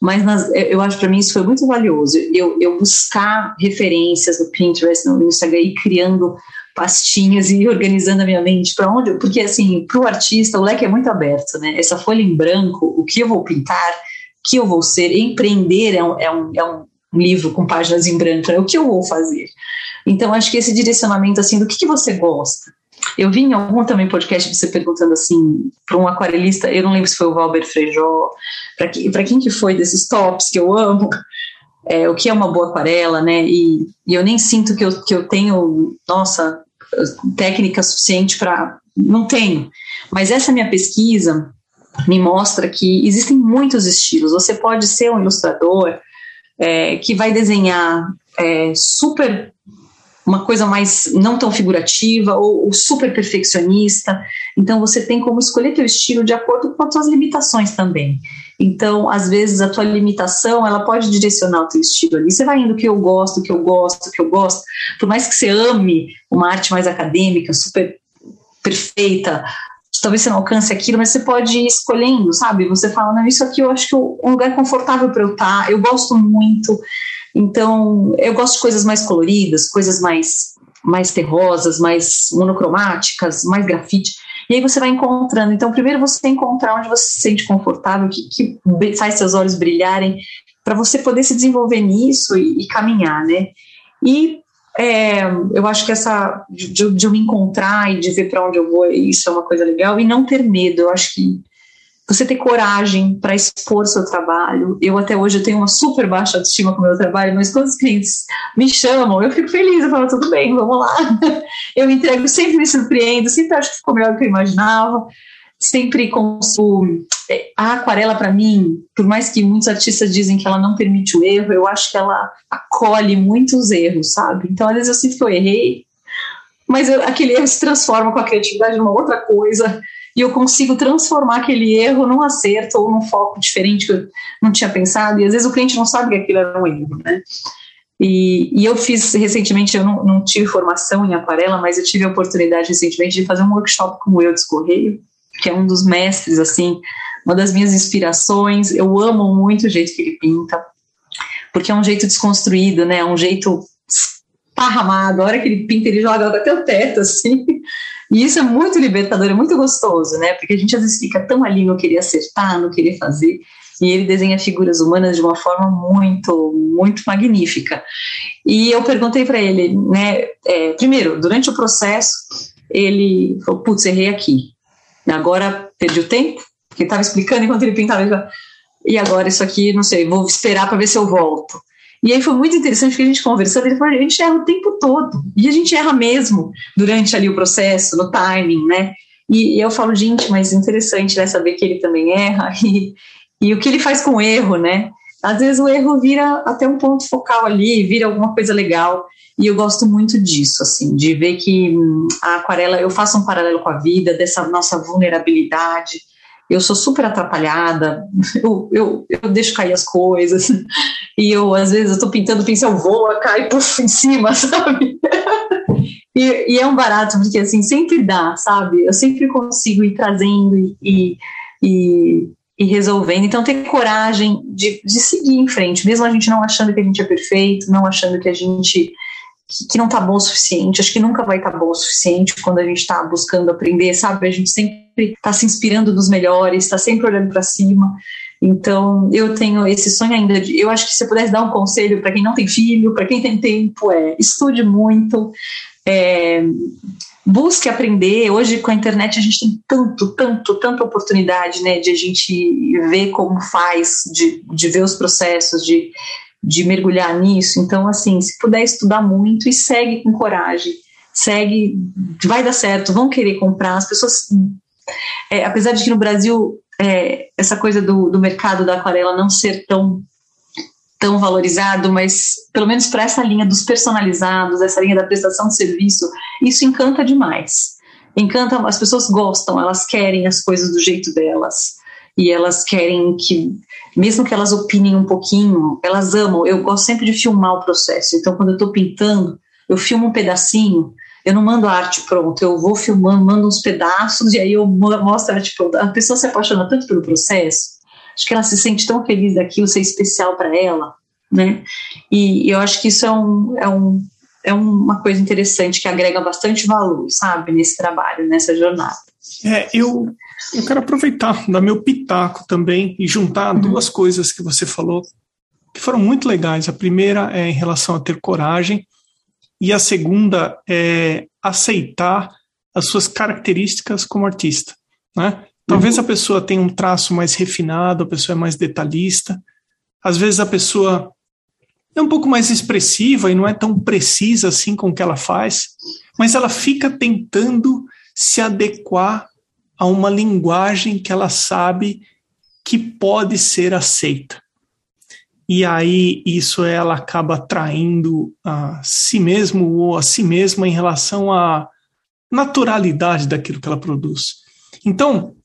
mas nas, eu acho para mim isso foi muito valioso. Eu, eu buscar referências no Pinterest, no Instagram e criando pastinhas e organizando a minha mente para onde, porque assim, para o artista o leque é muito aberto, né? Essa folha em branco, o que eu vou pintar, o que eu vou ser, empreender é um, é um, é um livro com páginas em branco, é o que eu vou fazer. Então, acho que esse direcionamento, assim, do que, que você gosta? Eu vi em algum também podcast você perguntando assim para um aquarelista, eu não lembro se foi o Valber Frejó, para que, quem que foi desses tops que eu amo, é, o que é uma boa aquarela, né? E, e, eu nem sinto que eu, que eu tenho, nossa, técnica suficiente para. Não tenho. Mas essa minha pesquisa me mostra que existem muitos estilos. Você pode ser um ilustrador é, que vai desenhar é, super uma coisa mais não tão figurativa ou, ou, super perfeccionista. Então você tem como escolher teu estilo de acordo com as suas limitações também. Então, às vezes, a tua limitação, ela pode direcionar o teu estilo ali. Você vai indo que eu gosto, que eu gosto, que eu gosto. Por mais que você ame uma arte mais acadêmica, super perfeita, talvez você não alcance aquilo, mas você pode ir escolhendo, sabe? Você fala, não, isso aqui eu acho que é um lugar confortável para eu estar, tá, eu gosto muito. Então, eu gosto de coisas mais coloridas, coisas mais mais terrosas, mais monocromáticas, mais grafite. E aí você vai encontrando. Então, primeiro você encontrar onde você se sente confortável, que, que faz seus olhos brilharem, para você poder se desenvolver nisso e, e caminhar, né? E é, eu acho que essa de, de, eu me encontrar e de ver para onde eu vou, isso é uma coisa legal. E não ter medo. Eu acho que você ter coragem para expor seu trabalho. Eu até hoje eu tenho uma super baixa autoestima com o meu trabalho, mas quando os clientes me chamam, eu fico feliz, eu falo, tudo bem, vamos lá. (laughs) Eu entrego, sempre me surpreendo, sempre acho que ficou melhor do que eu imaginava. Sempre consigo. É, a aquarela, para mim, por mais que muitos artistas dizem que ela não permite o erro, eu acho que ela acolhe muitos erros, sabe? Então, às vezes eu sinto que eu errei, mas eu, aquele erro se transforma com a criatividade numa outra coisa e eu consigo transformar aquele erro num acerto ou num foco diferente que eu não tinha pensado, e às vezes o cliente não sabe que aquilo era um erro, né? E, e eu fiz recentemente, eu não, não, tive formação em aquarela, mas eu tive a oportunidade recentemente de fazer um workshop com o Eudes Correio, que é um dos mestres, assim, uma das minhas inspirações. Eu amo muito o jeito que ele pinta, porque é um jeito desconstruído, né? É um jeito esparramado. A hora que ele pinta, ele joga até o teto, assim. E isso é muito libertador, é muito gostoso, né? Porque a gente às vezes fica tão ali no querer acertar, no querer fazer, e ele desenha figuras humanas de uma forma muito, muito magnífica. E eu perguntei para ele, né? É, primeiro, durante o processo, ele falou: putz, errei aqui. Agora perdi o tempo, porque estava explicando enquanto ele pintava. E agora isso aqui, não sei, vou esperar para ver se eu volto. E aí foi muito interessante que a gente conversando, ele falou, a gente erra o tempo todo, e a gente erra mesmo durante ali o processo, no timing, né? E, e eu falo, gente, mas interessante, né, saber que ele também erra, (laughs) e, e o que ele faz com o erro, né? Às vezes o erro vira até um ponto focal ali, vira alguma coisa legal, e eu gosto muito disso, assim, de ver que hum, a aquarela, eu faço um paralelo com a vida, dessa nossa vulnerabilidade, eu sou super atrapalhada, eu, eu, eu deixo cair as coisas, (laughs) e eu, às vezes, eu tô pintando, o pincel voa, cai puff, em cima, sabe? E, e, é um barato, porque assim, sempre dá, sabe? Eu sempre consigo ir trazendo e, e, e resolvendo. Então, ter coragem de, de seguir em frente, mesmo a gente não achando que a gente é perfeito, não achando que a gente que, que não tá bom o suficiente, acho que nunca vai estar tá bom o suficiente quando a gente está buscando aprender, sabe? A gente sempre está se inspirando nos melhores, está sempre olhando para cima. Então, eu tenho esse sonho ainda de. Eu acho que se eu pudesse dar um conselho para quem não tem filho, para quem tem tempo, é estude muito, é, busque aprender. Hoje, com a internet, a gente tem tanto, tanto, tanta oportunidade né, de a gente ver como faz, de, de ver os processos, de de mergulhar nisso. Então, assim, se puder estudar muito e segue com coragem, segue, vai dar certo, vão querer comprar. As pessoas, é, apesar de que no Brasil é, essa coisa do, do mercado da aquarela não ser tão tão valorizado, mas pelo menos para essa linha dos personalizados, essa linha da prestação de serviço, isso encanta demais. Encanta, as pessoas gostam, elas querem as coisas do jeito delas e elas querem que mesmo que elas opinem um pouquinho, elas amam. Eu gosto sempre de filmar o processo. Então, quando eu estou pintando, eu filmo um pedacinho. Eu não mando a arte pronta, eu vou filmando, mando uns pedaços e aí eu mostro a arte pronta. A pessoa se apaixona tanto pelo processo, acho que ela se sente tão feliz daquilo ser especial para ela, né? E, eu acho que isso é, um, é, um, é uma coisa interessante que agrega bastante valor, sabe, nesse trabalho, nessa jornada. É, eu eu quero aproveitar, dar meu pitaco também e juntar uhum. duas coisas que você falou que foram muito legais. A primeira é em relação a ter coragem e a segunda é aceitar as suas características como artista, né? Talvez uhum. a pessoa tenha um traço mais refinado, a pessoa é mais detalhista. Às vezes a pessoa é um pouco mais expressiva e não é tão precisa assim com o que ela faz, mas ela fica tentando se adequar a uma linguagem que ela sabe que pode ser aceita. E aí isso ela acaba traindo a si mesmo ou a si mesma em relação à naturalidade daquilo que ela produz. Então,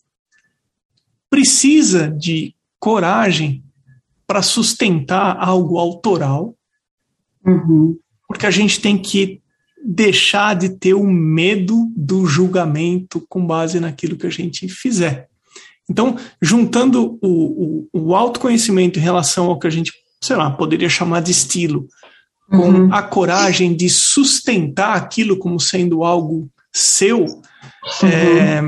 precisa de coragem para sustentar algo autoral, uhum. porque a gente tem que deixar de ter o medo do julgamento com base naquilo que a gente fizer. Então, juntando o, o, o autoconhecimento em relação ao que a gente, sei lá, poderia chamar de estilo, com uhum. a coragem de sustentar aquilo como sendo algo seu, uhum. é,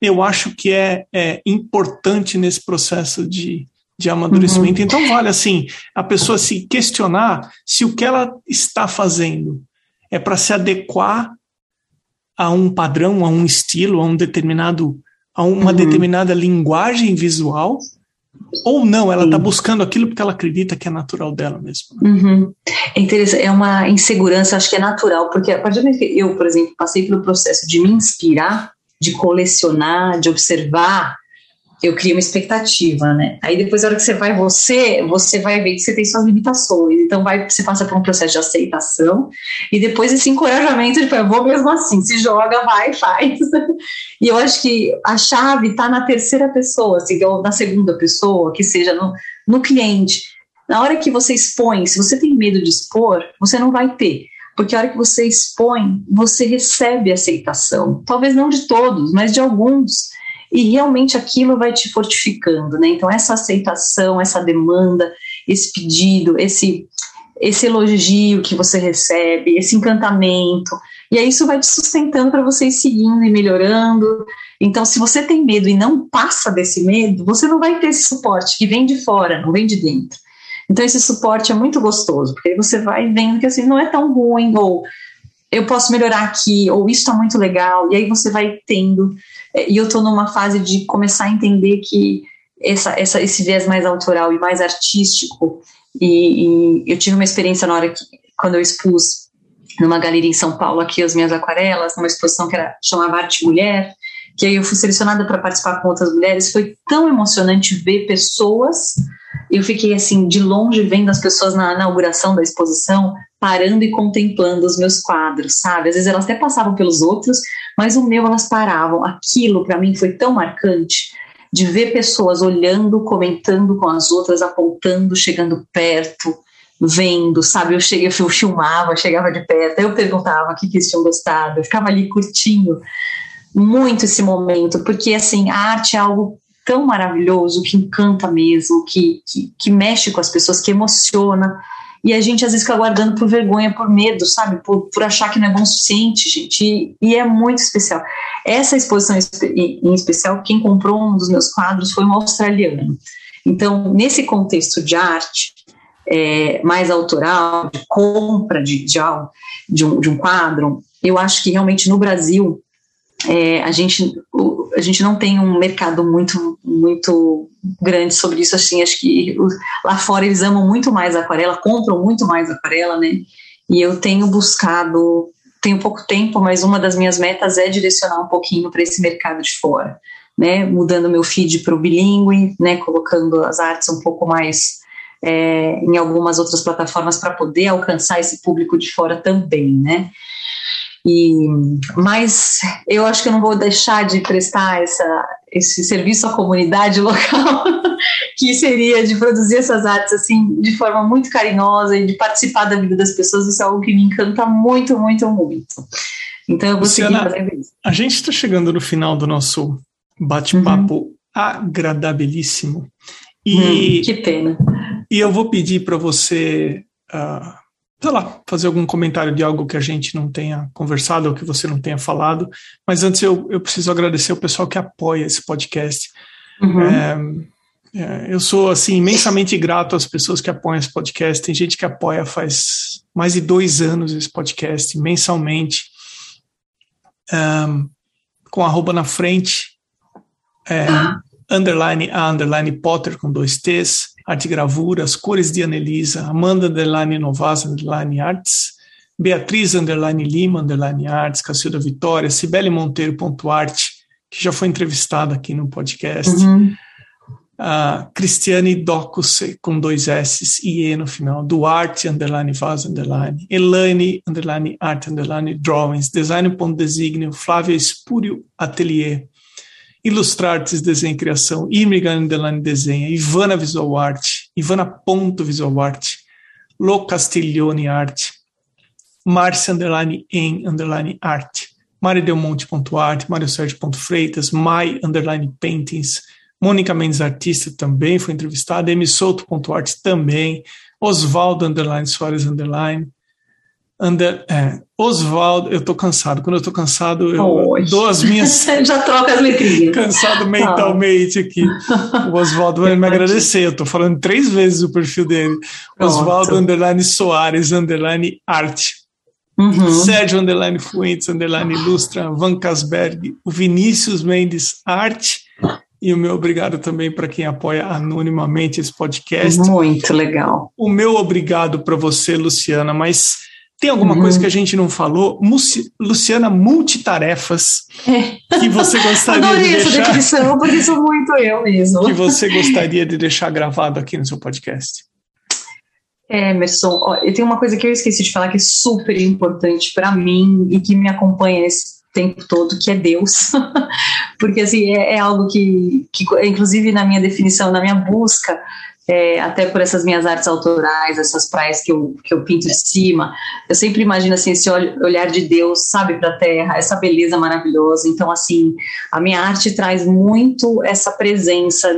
eu acho que é, é, importante nesse processo de, de amadurecimento. Uhum. Então, vale assim, a pessoa se questionar se o que ela está fazendo é para se adequar a um padrão, a um estilo, a um determinado, a uma uhum. determinada linguagem visual, ou não, ela está buscando aquilo porque ela acredita que é natural dela mesma. Uhum. É interessante, é uma insegurança, acho que é natural, porque a partir do momento que eu, por exemplo, passei pelo processo de me inspirar, de colecionar, de observar, eu crio uma expectativa, né? Aí depois, na hora que você vai você, você vai ver que você tem suas limitações. Então, vai, você passa por um processo de aceitação e depois esse encorajamento de, eu vou mesmo assim, se joga, vai, faz. (laughs) E eu acho que a chave está na terceira pessoa, assim, ou na segunda pessoa, que seja no, no cliente. Na hora que você expõe, se você tem medo de expor, você não vai ter. Porque a hora que você expõe, você recebe aceitação. Talvez não de todos, mas de alguns e realmente aquilo vai te fortificando, né? Então essa aceitação, essa demanda, esse pedido, esse esse elogio que você recebe, esse encantamento, e aí isso vai te sustentando para você ir seguindo e melhorando. Então, se você tem medo e não passa desse medo, você não vai ter esse suporte que vem de fora, não vem de dentro. Então, esse suporte é muito gostoso, porque aí você vai vendo que assim não é tão ruim, ou eu posso melhorar aqui, ou isso está muito legal, e aí você vai tendo e eu estou numa fase de começar a entender que essa, essa, esse viés mais autoral e mais artístico, e, e, eu tive uma experiência na hora que, quando eu expus numa galeria em São Paulo aqui as minhas aquarelas, numa exposição que era, chamava Arte Mulher, que aí eu fui selecionada para participar com outras mulheres, foi tão emocionante ver pessoas, eu fiquei assim, de longe vendo as pessoas na inauguração da exposição, parando e contemplando os meus quadros, sabe? Às vezes elas até passavam pelos outros, mas o meu elas paravam. Aquilo para mim foi tão marcante de ver pessoas olhando, comentando com as outras, apontando, chegando perto, vendo, sabe? Eu cheguei, eu filmava, chegava de perto, eu perguntava o que, que eles tinham gostado, eu ficava ali curtindo muito esse momento, porque assim, a arte é algo tão maravilhoso, que encanta mesmo, que, que, que mexe com as pessoas, que emociona e a gente às vezes fica guardando por vergonha, por medo, sabe? Por, por achar que não é bom o suficiente, gente. E, e é muito especial. Essa exposição em especial, quem comprou um dos meus quadros foi um australiano. Então, nesse contexto de arte, é, mais autoral, de compra de, de, de, um, de um quadro, eu acho que realmente no Brasil é, a gente a gente não tem um mercado muito muito grande sobre isso assim acho que lá fora eles amam muito mais aquarela compram muito mais aquarela né? E eu tenho buscado tenho pouco tempo mas uma das minhas metas é direcionar um pouquinho para esse mercado de fora né? Mudando meu feed para o bilíngue né? Colocando as artes um pouco mais é, em algumas outras plataformas para poder alcançar esse público de fora também né e, mas eu acho que eu não vou deixar de prestar essa, esse serviço à comunidade (laughs) local, que seria de produzir essas artes assim de forma muito carinhosa e de participar da vida das pessoas. Isso é algo que me encanta muito, muito, muito. Então eu vou Luciana, seguir fazendo isso. A gente está chegando no final do nosso bate-papo uhum. agradabilíssimo. E, hum, que pena. E eu vou pedir para você. Uh, sei lá, fazer algum comentário de algo que a gente não tenha conversado ou que você não tenha falado. Mas antes eu, eu preciso agradecer o pessoal que apoia esse podcast. Uhum. É, é, eu sou assim imensamente grato às pessoas que apoiam esse podcast. Tem gente que apoia faz mais de dois anos esse podcast mensalmente, um, com arroba na frente, é, underline a underline Potter com dois T's arte gravuras, cores de Anelisa, Amanda underline Novas underline Arts, Beatriz underline Lima underline Arts, Cacilda Vitória, Cibele Monteiro ponto arte, que já foi entrevistada aqui no podcast, uhum. uh, Cristiane Docus com dois S e E no final, Duarte underline Vaz underline, Elaine underline Art underline Drawings, Design ponto Designio, Flávia Espúrio Atelier, Ilustrartes Desenho e Criação, Irmiga Underline Desenha, Ivana Visual Art, Ivana Ponto Visual Art, Lo Castiglione Arte, Márcia Underline em Underline Arte, Maridelmonte.art, Freitas, Mai Underline Paintings, Mônica Mendes Artista também foi entrevistada, Souto.art também, Oswaldo Underline Soares Underline, Under, é, Oswaldo, eu tô cansado. Quando eu tô cansado, eu Oxe. dou as minhas. (laughs) Já troca as letrinhas. cansado mentalmente aqui. O Oswaldo vai (laughs) me agradecer. Eu tô falando três vezes o perfil dele. Oswaldo Underline Soares Underline Arte. Uhum. Sérgio Underline Fuentes Underline Ilustra, Van Casberg, o Vinícius Mendes Arte. E o meu obrigado também para quem apoia anonimamente esse podcast. Muito legal. O meu obrigado para você, Luciana, mas tem alguma uhum. coisa que a gente não falou? Luciana, multitarefas é. que você (laughs) gostaria Adorei de deixar... essa definição, porque sou muito eu mesmo. Que você gostaria de deixar gravado aqui no seu podcast? É, Emerson, ó, eu tenho uma coisa que eu esqueci de falar que é super importante para mim e que me acompanha esse tempo todo, que é Deus. (laughs) porque, assim, é, é algo que, que, inclusive, na minha definição, na minha busca é, até por essas minhas artes autorais, essas praias que eu, que eu pinto de cima, eu sempre imagino assim esse olhar de Deus, sabe, para a Terra, essa beleza maravilhosa. Então, assim, a minha arte traz muito essa presença.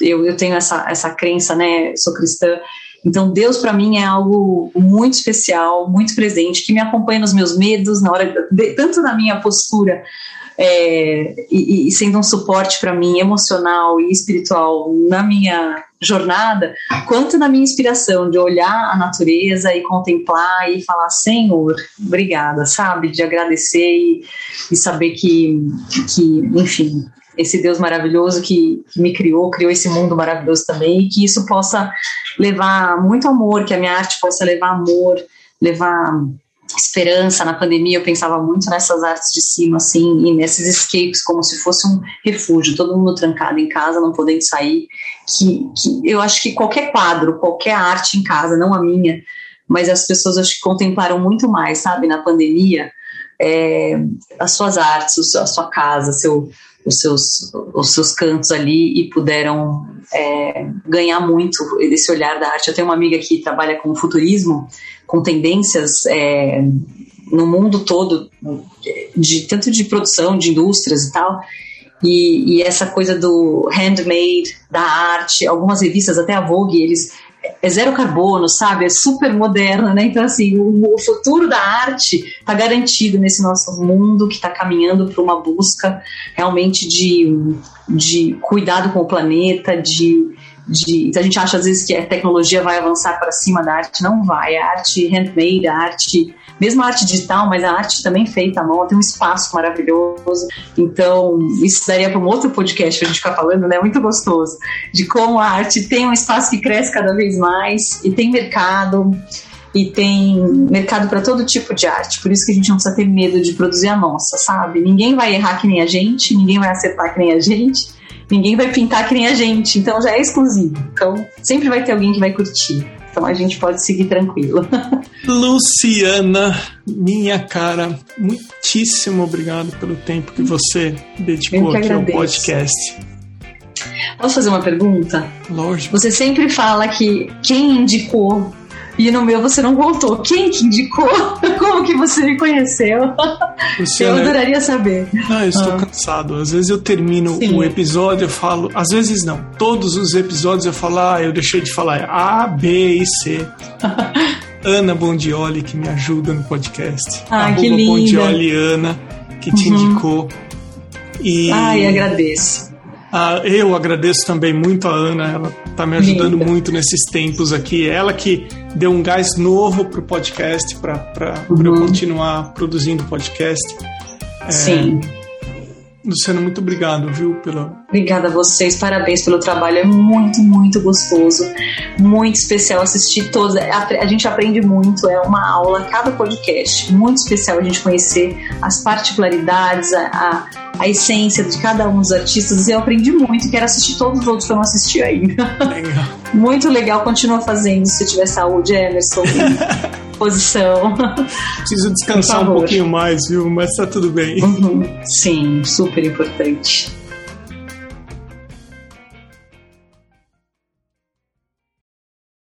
Eu, eu tenho essa, essa crença, né? Sou cristã. Então, Deus para mim é algo muito especial, muito presente, que me acompanha nos meus medos, na hora tanto na minha postura é, e, e, sendo um suporte para mim emocional e espiritual na minha jornada, quanto na minha inspiração de olhar a natureza e contemplar e falar Senhor, obrigada, sabe, de agradecer e, e saber que, que, enfim, esse Deus maravilhoso que, que, me criou, criou esse mundo maravilhoso também, e que isso possa levar muito amor, que a minha arte possa levar amor, levar esperança na pandemia, eu pensava muito nessas artes de cima, assim, e nesses escapes, como se fosse um refúgio, todo mundo trancado em casa, não podendo sair, que, que eu acho que qualquer quadro, qualquer arte em casa, não a minha, mas as pessoas acho que contemplaram muito mais, sabe, na pandemia, é, as suas artes, a sua casa, seu, os, seus, os seus cantos ali e puderam é, ganhar muito desse olhar da arte. Eu tenho uma amiga que trabalha com futurismo, com tendências é, no mundo todo, de tanto de produção, de indústrias e tal. E, e, essa coisa do handmade, da arte, algumas revistas, até a Vogue, eles é zero carbono, sabe? É super moderna, né? Então, assim, o, o futuro da arte está garantido nesse nosso mundo que está caminhando para uma busca realmente de, de cuidado com o planeta, de de. A gente acha às vezes que a tecnologia vai avançar para cima da arte, não vai. A arte handmade, a arte, mesmo a arte digital, mas a arte também feita à mão, tem um espaço maravilhoso. Então, isso daria para um outro podcast para a gente ficar falando, né? Muito gostoso. De como a arte tem um espaço que cresce cada vez mais e tem mercado e tem mercado para todo tipo de arte. Por isso que a gente não precisa ter medo de produzir a nossa, sabe? Ninguém vai errar que nem a gente, ninguém vai acertar que nem a gente ninguém vai pintar que nem a gente, então já é exclusivo. Então sempre vai ter alguém que vai curtir. Então a gente pode seguir tranquilo. (laughs) Luciana, minha cara, muitíssimo obrigado pelo tempo que você dedicou que aqui ao podcast. Posso fazer uma pergunta? Lógico. Você sempre fala que quem indicou e no meu você não contou. Quem que indicou? (laughs) Como que você me conheceu? Luciana, eu adoraria saber. Não, eu estou ah. cansado. Às vezes eu termino Sim. o episódio, eu falo. Às vezes não. Todos os episódios eu falo, ah, eu deixei de falar A, B e C. (laughs) Ana Bondioli, que me ajuda no podcast. Ah, que linda. Bondioli Ana, que te uhum. indicou. E... Ai, agradeço. Ah, eu agradeço também muito a Ana, ela está me ajudando Linda. muito nesses tempos aqui. Ela que deu um gás novo para o podcast, para uhum. eu continuar produzindo podcast. É, Sim. Luciana, muito obrigado, viu? Pela... Obrigada a vocês, parabéns pelo trabalho, é muito, muito gostoso, muito especial assistir todos. A, gente aprende muito, é uma aula, cada podcast, muito especial a gente conhecer as particularidades, a, a, a essência de cada um dos artistas. Eu aprendi muito, quero assistir todos os outros que eu não assisti ainda. Legal. (laughs) muito legal, continua fazendo se tiver saúde, Emerson. (laughs) posição. Preciso descansar um pouquinho mais, viu? Mas tá tudo bem. Uhum. Sim, super importante.